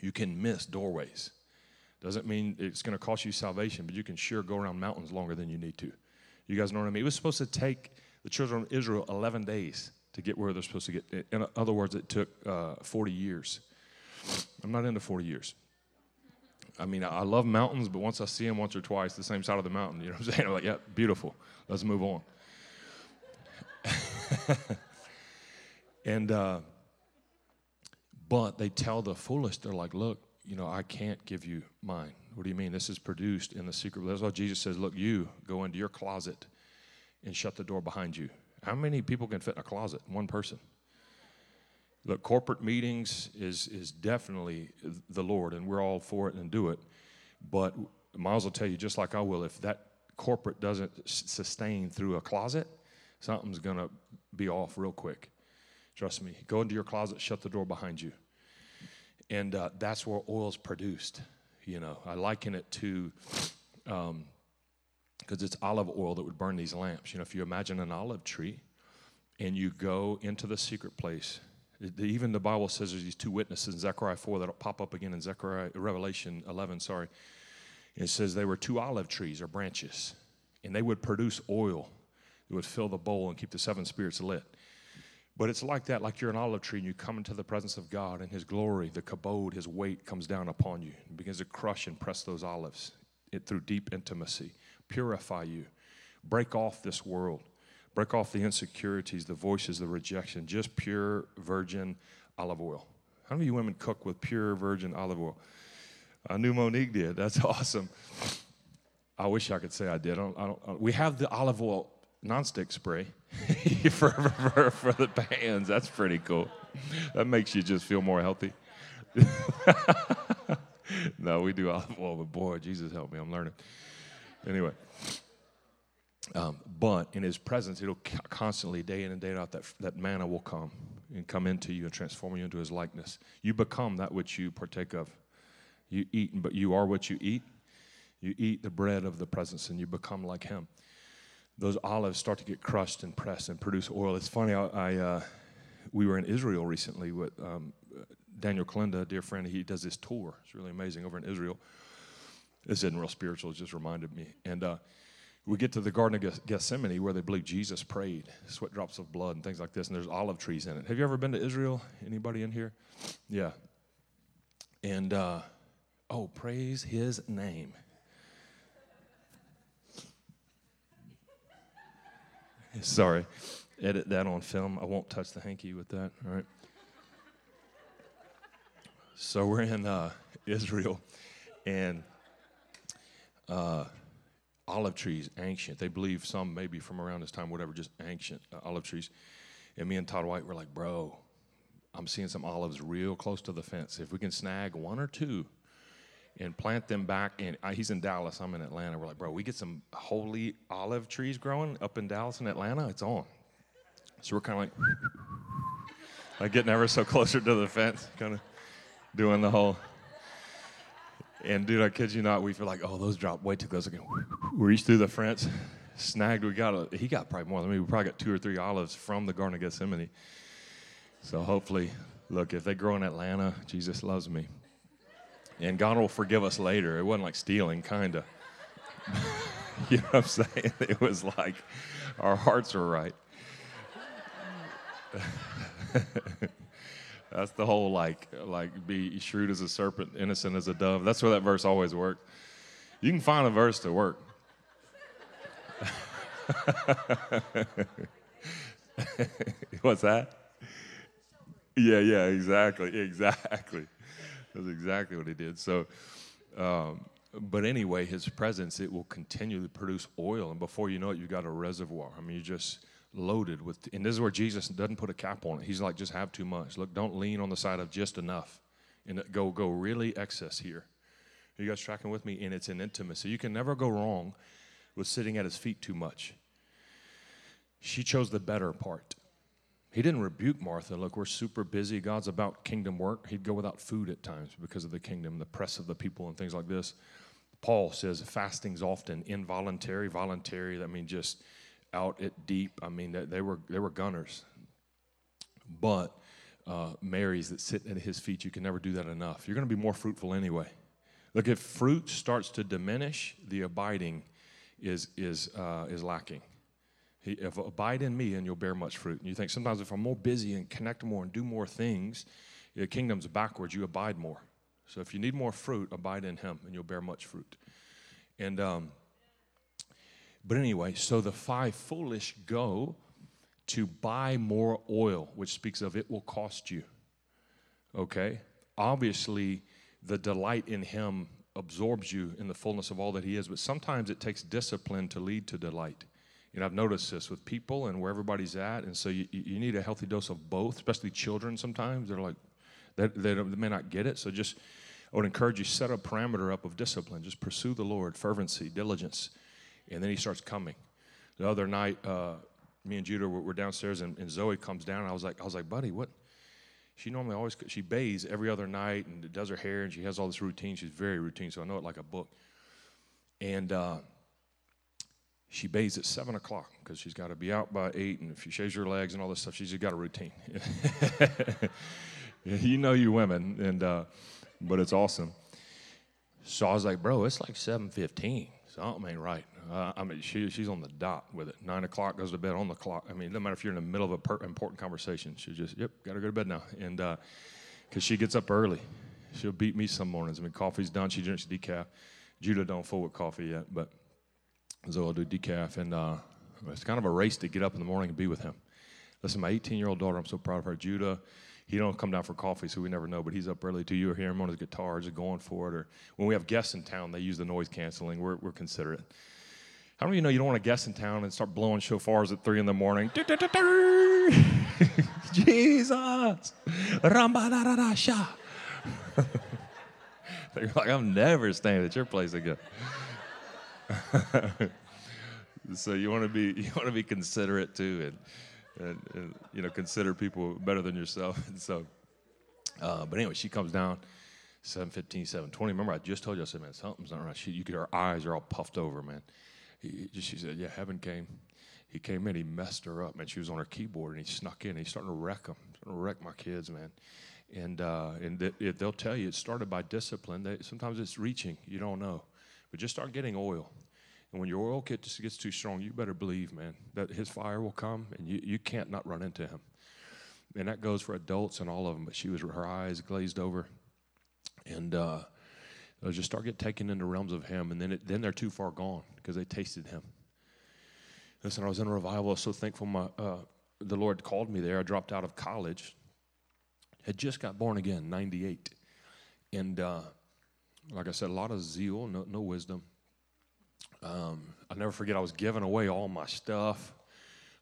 you can miss doorways. Doesn't mean it's going to cost you salvation, but you can sure go around mountains longer than you need to. You guys know what I mean? It was supposed to take the children of Israel 11 days to get where they're supposed to get. In other words, it took uh, 40 years. I'm not into 40 years. I mean, I love mountains, but once I see them once or twice, the same side of the mountain, you know what I'm saying? I'm like, yeah, beautiful. Let's move on. and uh, but they tell the foolish, they're like, look, you know, I can't give you mine. What do you mean? This is produced in the secret. That's why Jesus says, look, you go into your closet and shut the door behind you. How many people can fit in a closet? One person. Look, corporate meetings is, is definitely the Lord, and we're all for it and do it. But Miles will tell you, just like I will, if that corporate doesn't sustain through a closet, something's going to be off real quick. Trust me. Go into your closet, shut the door behind you and uh, that's where oil is produced. You know, I liken it to because um, it's olive oil that would burn these lamps. You know, if you imagine an olive tree and you go into the secret place, even the Bible says there's these two witnesses in Zechariah 4 that'll pop up again in Zechariah, Revelation 11, sorry. It says they were two olive trees or branches, and they would produce oil that would fill the bowl and keep the seven spirits lit. But it's like that, like you're an olive tree and you come into the presence of God and His glory, the kabod, His weight comes down upon you and begins to crush and press those olives it, through deep intimacy, purify you, break off this world, break off the insecurities, the voices, the rejection, just pure virgin olive oil. How many of you women cook with pure virgin olive oil? I knew Monique did. That's awesome. I wish I could say I did. I don't, I don't, uh, we have the olive oil nonstick spray for, for, for the pans. That's pretty cool. That makes you just feel more healthy. no, we do olive oil, but boy, Jesus help me, I'm learning. Anyway, um, but in His presence, it'll constantly, day in and day out, that, that manna will come and come into you and transform you into His likeness. You become that which you partake of. You eat, but you are what you eat. You eat the bread of the presence and you become like Him. those olives start to get crushed and pressed and produce oil. It's funny. I, I uh, we were in Israel recently with um, Daniel Kolenda, a dear friend. He does this tour. It's really amazing over in Israel. This isn't real spiritual. It just reminded me. And uh, we get to the Garden of Gethsemane where they believe Jesus prayed, sweat drops of blood and things like this. And there's olive trees in it. Have you ever been to Israel? Anybody in here? Yeah. And uh, oh, praise His name. Sorry, edit that on film. I won't touch the hanky with that. All right. So we're in uh, Israel, and uh, olive trees, ancient. They believe some maybe from around this time, whatever, just ancient uh, olive trees. And me and Todd White were like, bro, I'm seeing some olives real close to the fence. If we can snag one or two and plant them back in, uh, he's in Dallas, I'm in Atlanta. We're like, bro, we get some holy olive trees growing up in Dallas and Atlanta, it's on. So we're kind of like, like getting ever so closer to the fence, kind of doing the whole. And dude, I kid you not, we feel like, oh, those dropped way too close. Again, we reach through the fence, snagged. We got a, he got probably more than me. We probably got two or three olives from the Garden of Gethsemane. So hopefully, look, if they grow in Atlanta, Jesus loves me. And God will forgive us later. It wasn't like stealing, kind of. you know what I'm saying? It was like our hearts were right. That's the whole like like be shrewd as a serpent, innocent as a dove. That's where that verse always worked. You can find a verse to work. What's that? Yeah, yeah, exactly, exactly. That's exactly what he did. So, um, but anyway, his presence it will continue to produce oil, and before you know it, you've got a reservoir. I mean, you just loaded with, and this is where Jesus doesn't put a cap on it. He's like, just have too much. Look, don't lean on the side of just enough, and go go really excess here. Are you guys tracking with me? And it's an intimacy. You can never go wrong with sitting at his feet too much. She chose the better part. He didn't rebuke Martha. Look, we're super busy. God's about kingdom work. He'd go without food at times because of the kingdom, the press of the people, and things like this. Paul says fasting's often involuntary, voluntary. I mean, just out at deep. I mean, they, they were they were gunners. But uh, Marys that sit at his feet, you can never do that enough. You're going to be more fruitful anyway. Look, if fruit starts to diminish, the abiding is is uh, is lacking. He, if abide in me, and you'll bear much fruit. And you think sometimes if I'm more busy and connect more and do more things, the kingdom's backwards. You abide more. So if you need more fruit, abide in Him, and you'll bear much fruit. And um, but anyway, so the five foolish go to buy more oil, which speaks of it will cost you. Okay? Obviously, the delight in Him absorbs you in the fullness of all that He is, but sometimes it takes discipline to lead to delight. You know, I've noticed this with people and where everybody's at, and so you, you need a healthy dose of both, especially children sometimes. They're like, they, they, they may not get it, so just I would encourage you set a parameter up of discipline. Just pursue the Lord, fervency, diligence and then he starts coming. The other night, uh, me and Judah were, were downstairs, and, and, Zoe comes down. And I was like, I was like, buddy, what? She normally always she bathes every other night and does her hair, and she has all this routine. She's very routine, so I know it like a book. And uh, she bathes at seven o'clock because she's got to be out by eight, and if she shaves her legs and all this stuff, she's got a routine. you know, you women, and uh, but it's awesome. So I was like, bro, it's like seven fifteen. Something ain't right. Uh, I mean, she, she's on the dot with it. Nine o'clock goes to bed on the clock. I mean, no matter if you're in the middle of an per- important conversation, she just, yep, got to go to bed now. And because uh, she gets up early, she'll beat me some mornings. I mean, coffee's done. She drinks decaf. Judah don't fool with coffee yet, but so I'll do decaf. And uh, it's kind of a race to get up in the morning and be with him. Listen, my 18 year old daughter, I'm so proud of her. Judah, he don't come down for coffee, so we never know. But he's up early too. You hear him on his guitar, just going for it. Or when we have guests in town, they use the noise canceling. We're, we're considerate. How many of you know you don't want a guest in town and start blowing shofars at three in the morning? Jesus, They're like, I'm never staying at your place again. so you want to be you want to be considerate too, and and, and, you know consider people better than yourself. And so, uh, but anyway, she comes down. 715, 720. Remember, I just told you, I said, man, something's not right. She, you get her eyes are all puffed over, man. He, she said, yeah, heaven came. He came in, he messed her up, man. She was on her keyboard, and he snuck in. He's starting to wreck them, starting to wreck my kids, man. And uh, and th- they'll tell you it started by discipline. They, sometimes it's reaching, you don't know, but just start getting oil. And when your oil gets, gets too strong, you better believe, man, that his fire will come, and you, you can't not run into him. And that goes for adults and all of them. But she was her eyes glazed over, and uh, they'll just start getting taken into realms of him, and then it, then they're too far gone because they tasted him. Listen, I was in a revival. I was so thankful my, uh, the Lord called me there. I dropped out of college. Had just got born again, 98. And uh, like I said, a lot of zeal, no, no wisdom. Um, I'll never forget, I was giving away all my stuff,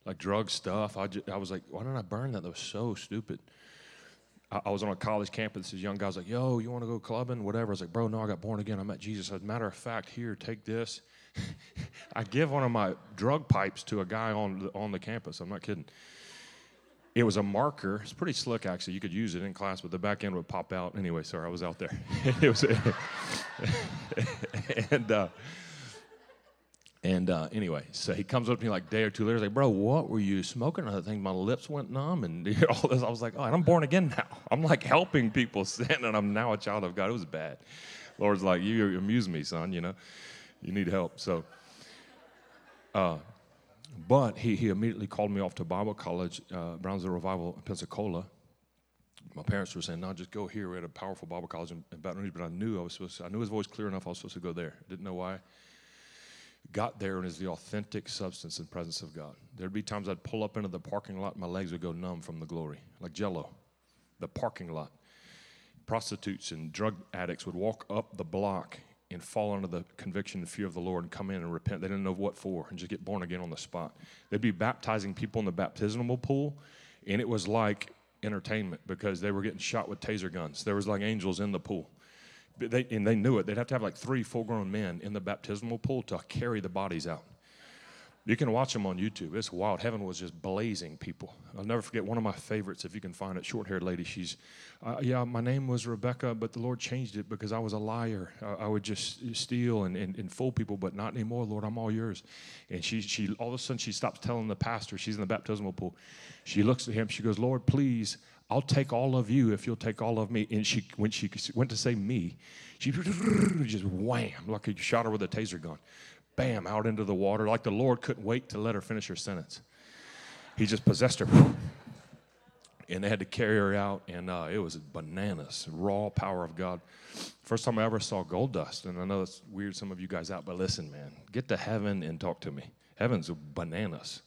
like drug stuff. I, just, I was like, why didn't I burn that? That was so stupid. I, I was on a college campus. This young guy was like, yo, you want to go clubbing? Whatever. I was like, bro, no, I got born again. I met Jesus. As a matter of fact, here, take this. I give one of my drug pipes to a guy on the, on the campus. I'm not kidding. It was a marker. It's pretty slick, actually. You could use it in class, but the back end would pop out. Anyway, sorry, I was out there. it was, and uh, and uh, anyway, so he comes up to me like day or two later, like, bro, what were you smoking? I think my lips went numb and all this. I was like, oh, I'm born again now. I'm like helping people sin, and I'm now a child of God. It was bad. Lord's like, you amuse me, son. You know you need help. So, uh, but he, he immediately called me off to Bible college, uh, Brownsville Revival, in Pensacola. My parents were saying, "No, just go here." We had a powerful Bible college in, in Baton Rouge, but I knew I was supposed. To, I knew his voice clear enough. I was supposed to go there. Didn't know why. Got there and is the authentic substance and presence of God. There'd be times I'd pull up into the parking lot, my legs would go numb from the glory, like Jello. The parking lot. Prostitutes and drug addicts would walk up the block and fall under the conviction and fear of the Lord and come in and repent. They didn't know what for and just get born again on the spot. They'd be baptizing people in the baptismal pool, and it was like entertainment because they were getting shot with taser guns. There was like angels in the pool. They, and they knew it. They'd have to have like three full grown men in the baptismal pool to carry the bodies out. You can watch them on YouTube. It's wild. Heaven was just blazing people. I'll never forget one of my favorites, if you can find it, short haired lady. She's, uh, yeah, my name was Rebecca, but the Lord changed it because I was a liar. I, I would just steal and, and, and, fool people, but not anymore, Lord. I'm all yours. And she, she, all of a sudden, she stops telling the pastor, she's in the baptismal pool. She looks at him, she goes, Lord, please, I'll take all of you if you'll take all of me. And she, when she went to say me, she just wham, like he shot her with a taser gun bam, out into the water. Like the Lord couldn't wait to let her finish her sentence. He just possessed her. And they had to carry her out, and uh, it was bananas, raw power of God. First time I ever saw gold dust, and I know it's weird some of you guys out, but listen, man, get to heaven and talk to me. Heaven's bananas.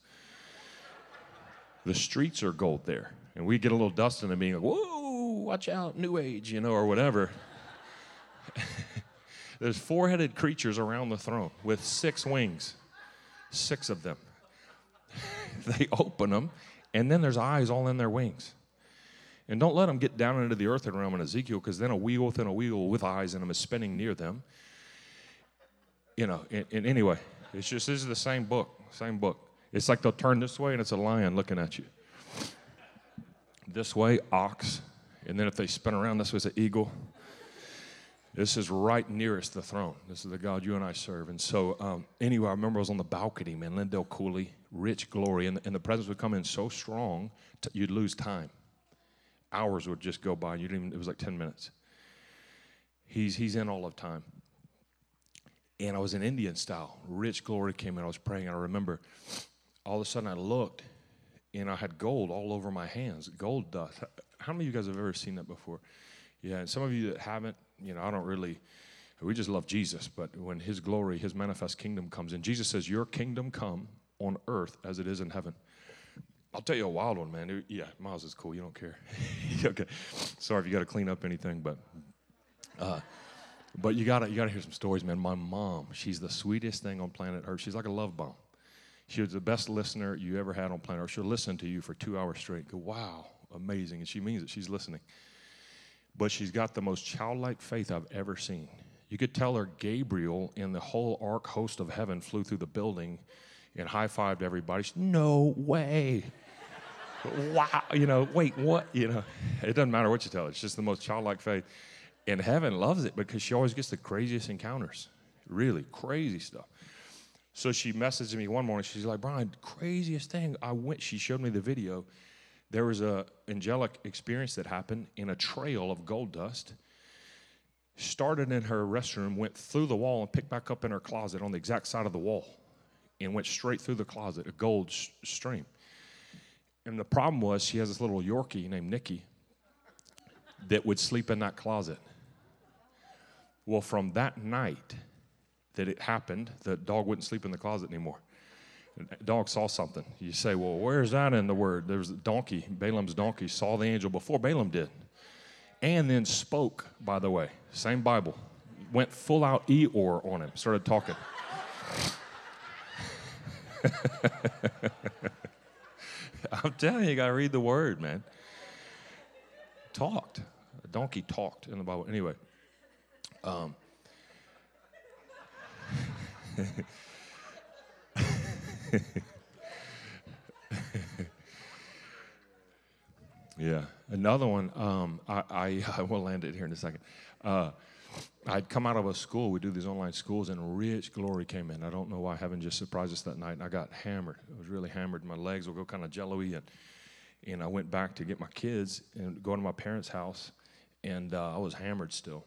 The streets are gold there, and we get a little dust in it, being like, "Whoa, watch out, New Age," you know, or whatever. There's four headed creatures around the throne with six wings, six of them. they open them, and then there's eyes all in their wings. And don't let them get down into the earthen realm in Ezekiel, because then a wheel within a wheel with eyes in them is spinning near them. You know, and, and anyway, it's just this is the same book, same book. It's like they'll turn this way and it's a lion looking at you. This way, ox. And then if they spin around, this was an eagle. This is right nearest the throne. This is the God you and I serve. And so, um, anyway, I remember I was on the balcony, man, Lindell Cooley, rich glory, and, and the presence would come in so strong, t- you'd lose time. Hours would just go by, and you didn't even, it was like 10 minutes. He's, he's in all of time. And I was in Indian style. Rich glory came in. I was praying, and I remember all of a sudden I looked, and I had gold all over my hands, gold dust. How many of you guys have ever seen that before? Yeah, and some of you that haven't, you know, I don't really, we just love Jesus, but when His glory, His manifest kingdom comes in, Jesus says, Your kingdom come on earth as it is in heaven. I'll tell you a wild one, man. Yeah, Miles is cool. You don't care. okay. Sorry if you got to clean up anything, but uh, but you gotta you gotta hear some stories, man. My mom, she's the sweetest thing on planet Earth. She's like a love bomb. She was the best listener you ever had on planet Earth. She'll listen to you for two hours straight. Go, wow, amazing, and she means it. She's listening but she's got the most childlike faith I've ever seen. You could tell her Gabriel and the whole ark host of heaven flew through the building and high fived everybody. She, no way. wow. You know, wait, what? You know, it doesn't matter what you tell her. It's just the most childlike faith. And heaven loves it because she always gets the craziest encounters. Really crazy stuff. So she messaged me one morning. She's like, Brian, craziest thing. I went, she showed me the video. There was a angelic experience that happened in a trail of gold dust. Started in her restroom, went through the wall, and picked back up in her closet on the exact side of the wall, and went straight through the closet, a gold sh- stream. And the problem was she has this little Yorkie named Nikki that would sleep in that closet. Well, from that night that it happened, the dog wouldn't sleep in the closet anymore. The dog saw something. You say, well, where's that in the word? There was a donkey, Balaam's donkey, saw the angel before Balaam did. And then spoke, by the way, same Bible. Went full out Eeyore on him, started talking. I'm telling you, you got to read the word, man. Talked. A donkey talked in the Bible. Anyway. Um, yeah. Another one, um, I, I, I, will land it here in a second. Uh, I'd come out of a school, we do these online schools, and rich glory came in. I don't know why heaven just surprised us that night, and I got hammered. I was really hammered. My legs would go kind of jello-y, and, and I went back to get my kids and go to my parents' house, and uh, I was hammered still.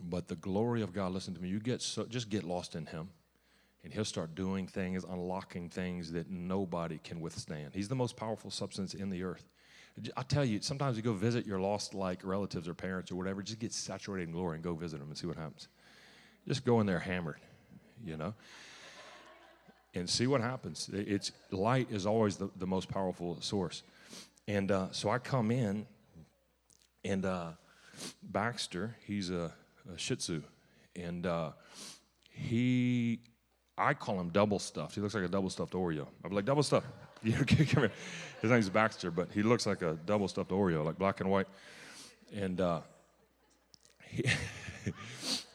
But the glory of God, listen to me, you get so, just get lost in Him, and He'll start doing things, unlocking things that nobody can withstand. He's the most powerful substance in the earth. I tell you, sometimes you go visit your lost like relatives or parents or whatever, just get saturated in glory and go visit them and see what happens. Just go in there hammered, you know, and see what happens. It's light is always the, the most powerful source. And uh, so I come in, and uh, Baxter, he's a a Shih Tzu, and uh, he, I call him double stuffed. He looks like a double stuffed Oreo. I'm like double stuffed. come here. His name's Baxter, but he looks like a double stuffed Oreo, like black and white, and uh, he.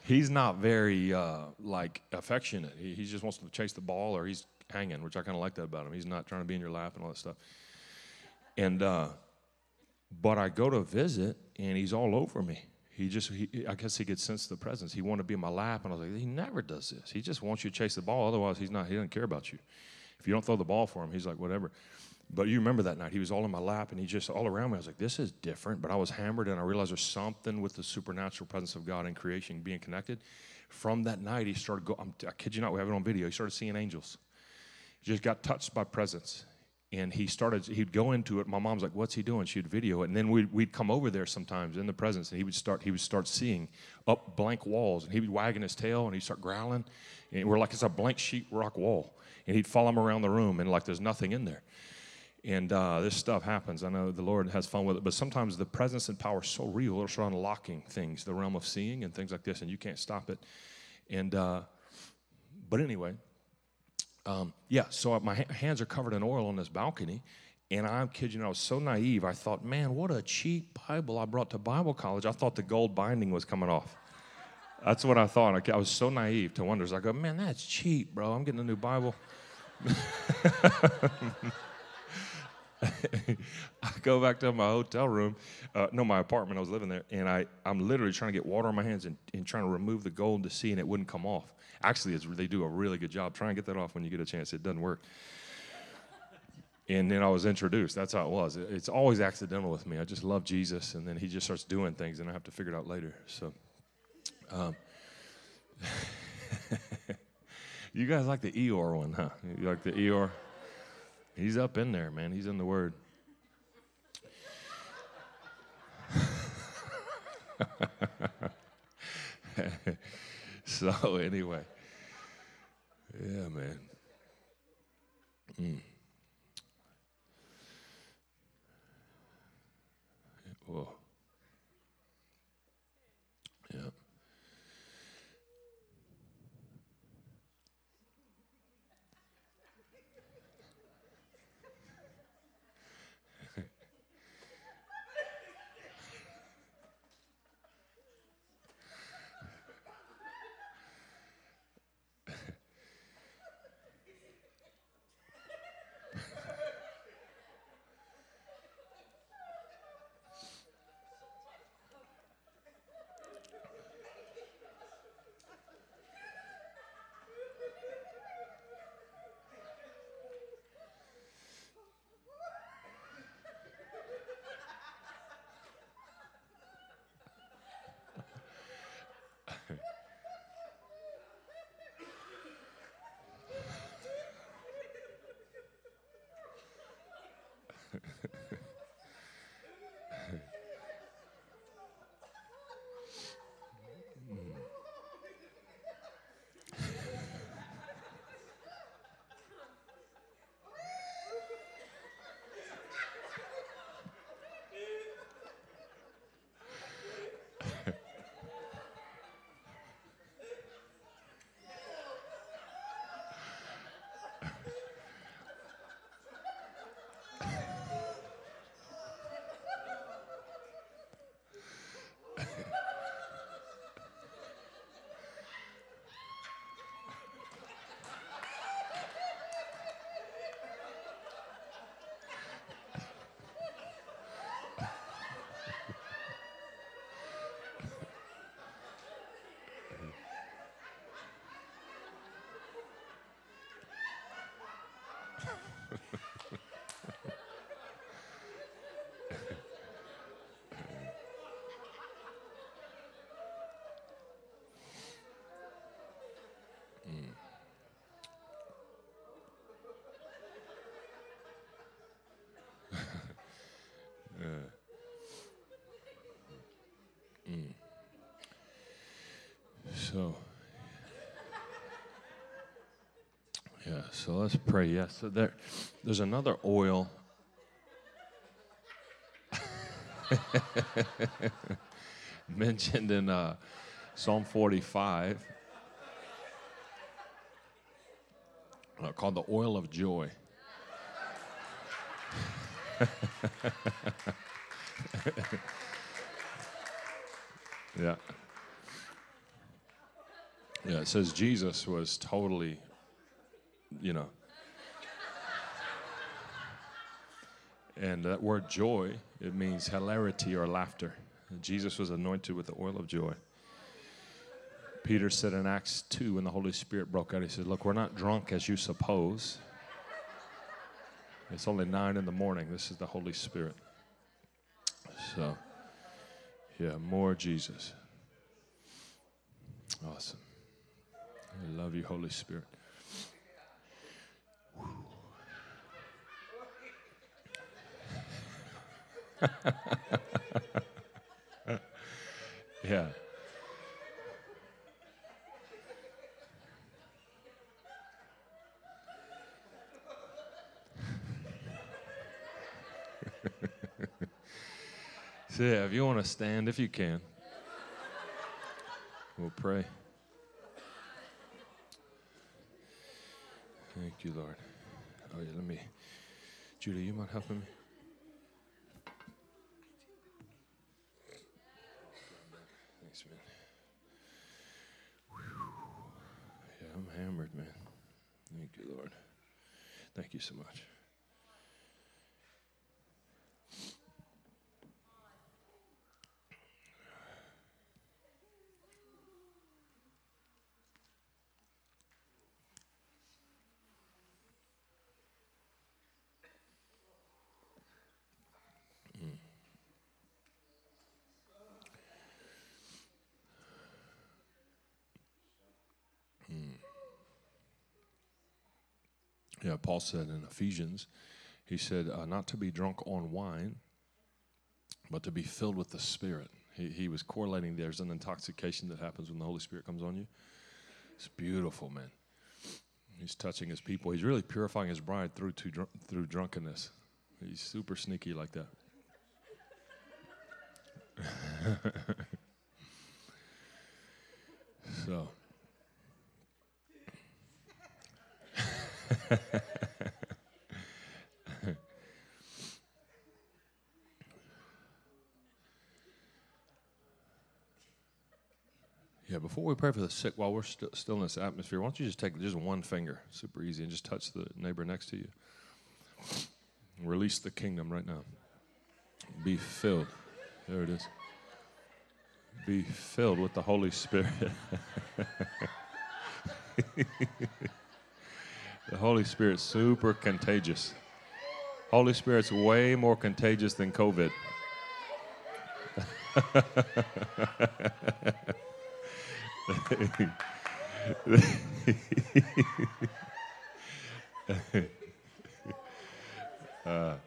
he's not very uh, like affectionate. He, he, just wants to chase the ball, or he's hanging, which I kind of like that about him. He's not trying to be in your lap and all that stuff. And uh, but I go to visit, and he's all over me. He just, he, I guess he could sense the presence. He wanted to be in my lap, and I was like, he never does this. He just wants you to chase the ball. Otherwise, he's not. He doesn't care about you. If you don't throw the ball for him, he's like, whatever. But you remember that night, he was all in my lap, and he just all around me. I was like, this is different. But I was hammered, and I realized there's something with the supernatural presence of God in creation being connected. From that night, he started going. I kid you not, we have it on video. He started seeing angels. He just got touched by presence and he started he'd go into it. My mom's like what's he doing? She'd video it. And then we'd, we'd come over there sometimes in the presence and he would start he would start seeing up blank walls and he'd be wagging his tail and he'd start growling. And we're like it's a blank sheet rock wall. And he'd follow him around the room and like there's nothing in there. And uh, this stuff happens. I know the lord has fun with it but sometimes the presence and power is so real start unlocking things the realm of seeing and things like this and you can't stop it. And uh, but anyway um, yeah, so my hands are covered in oil on this balcony. And I'm kidding I was so naive. I thought, man, what a cheap Bible I brought to Bible college. I thought the gold binding was coming off. That's what I thought. I was so naive to wonders. I go, man, that's cheap, bro. I'm getting a new Bible. I go back to my hotel room, uh, no, my apartment. I was living there, and I, I'm literally trying to get water on my hands and, and trying to remove the gold to see, and it wouldn't come off. Actually, they do a really good job. Try and get that off when you get a chance. It doesn't work. And then I was introduced. That's how it was. It's always accidental with me. I just love Jesus, and then he just starts doing things, and I have to figure it out later. So, um, you guys like the Eeyore one, huh? You like the Eeyore? He's up in there, man. He's in the Word. so anyway, yeah, man. Mm. Whoa. Mm. Mm. So yeah, so let's pray. Yes, so there, there's another oil. mentioned in uh, Psalm 45 uh, called the oil of joy. yeah. Yeah, it says Jesus was totally, you know. And that word joy, it means hilarity or laughter. Jesus was anointed with the oil of joy. Peter said in Acts 2, when the Holy Spirit broke out, he said, Look, we're not drunk as you suppose. It's only nine in the morning. This is the Holy Spirit. So, yeah, more Jesus. Awesome. I love you, Holy Spirit. yeah. so, yeah, if you want to stand, if you can, we'll pray. Thank you, Lord. Oh, yeah, let me. Judy, you mind helping me? Man. Thank you, Lord. Thank you so much. Yeah, Paul said in Ephesians, he said, uh, not to be drunk on wine, but to be filled with the Spirit. He, he was correlating there's an intoxication that happens when the Holy Spirit comes on you. It's beautiful, man. He's touching his people. He's really purifying his bride through, to, through drunkenness. He's super sneaky like that. so. yeah, before we pray for the sick, while we're st- still in this atmosphere, why don't you just take just one finger, super easy, and just touch the neighbor next to you. Release the kingdom right now. Be filled. There it is. Be filled with the Holy Spirit. The Holy Spirit's super contagious. Holy Spirit's way more contagious than COVID. uh,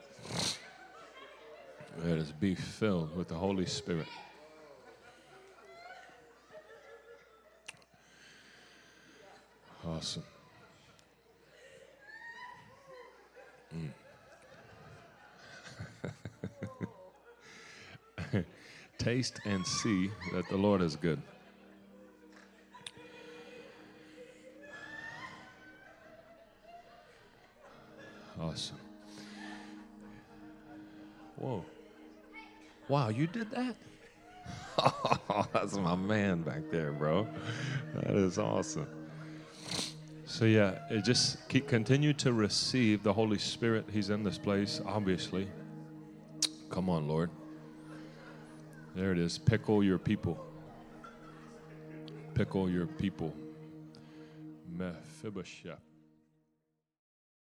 let us be filled with the Holy Spirit. Awesome. Mm. Taste and see that the Lord is good. Awesome. Whoa. Wow, you did that? That's my man back there, bro. That is awesome. So yeah, just keep, continue to receive the Holy Spirit. He's in this place, obviously. Come on, Lord. There it is. Pickle your people. Pickle your people. Mephibosheth.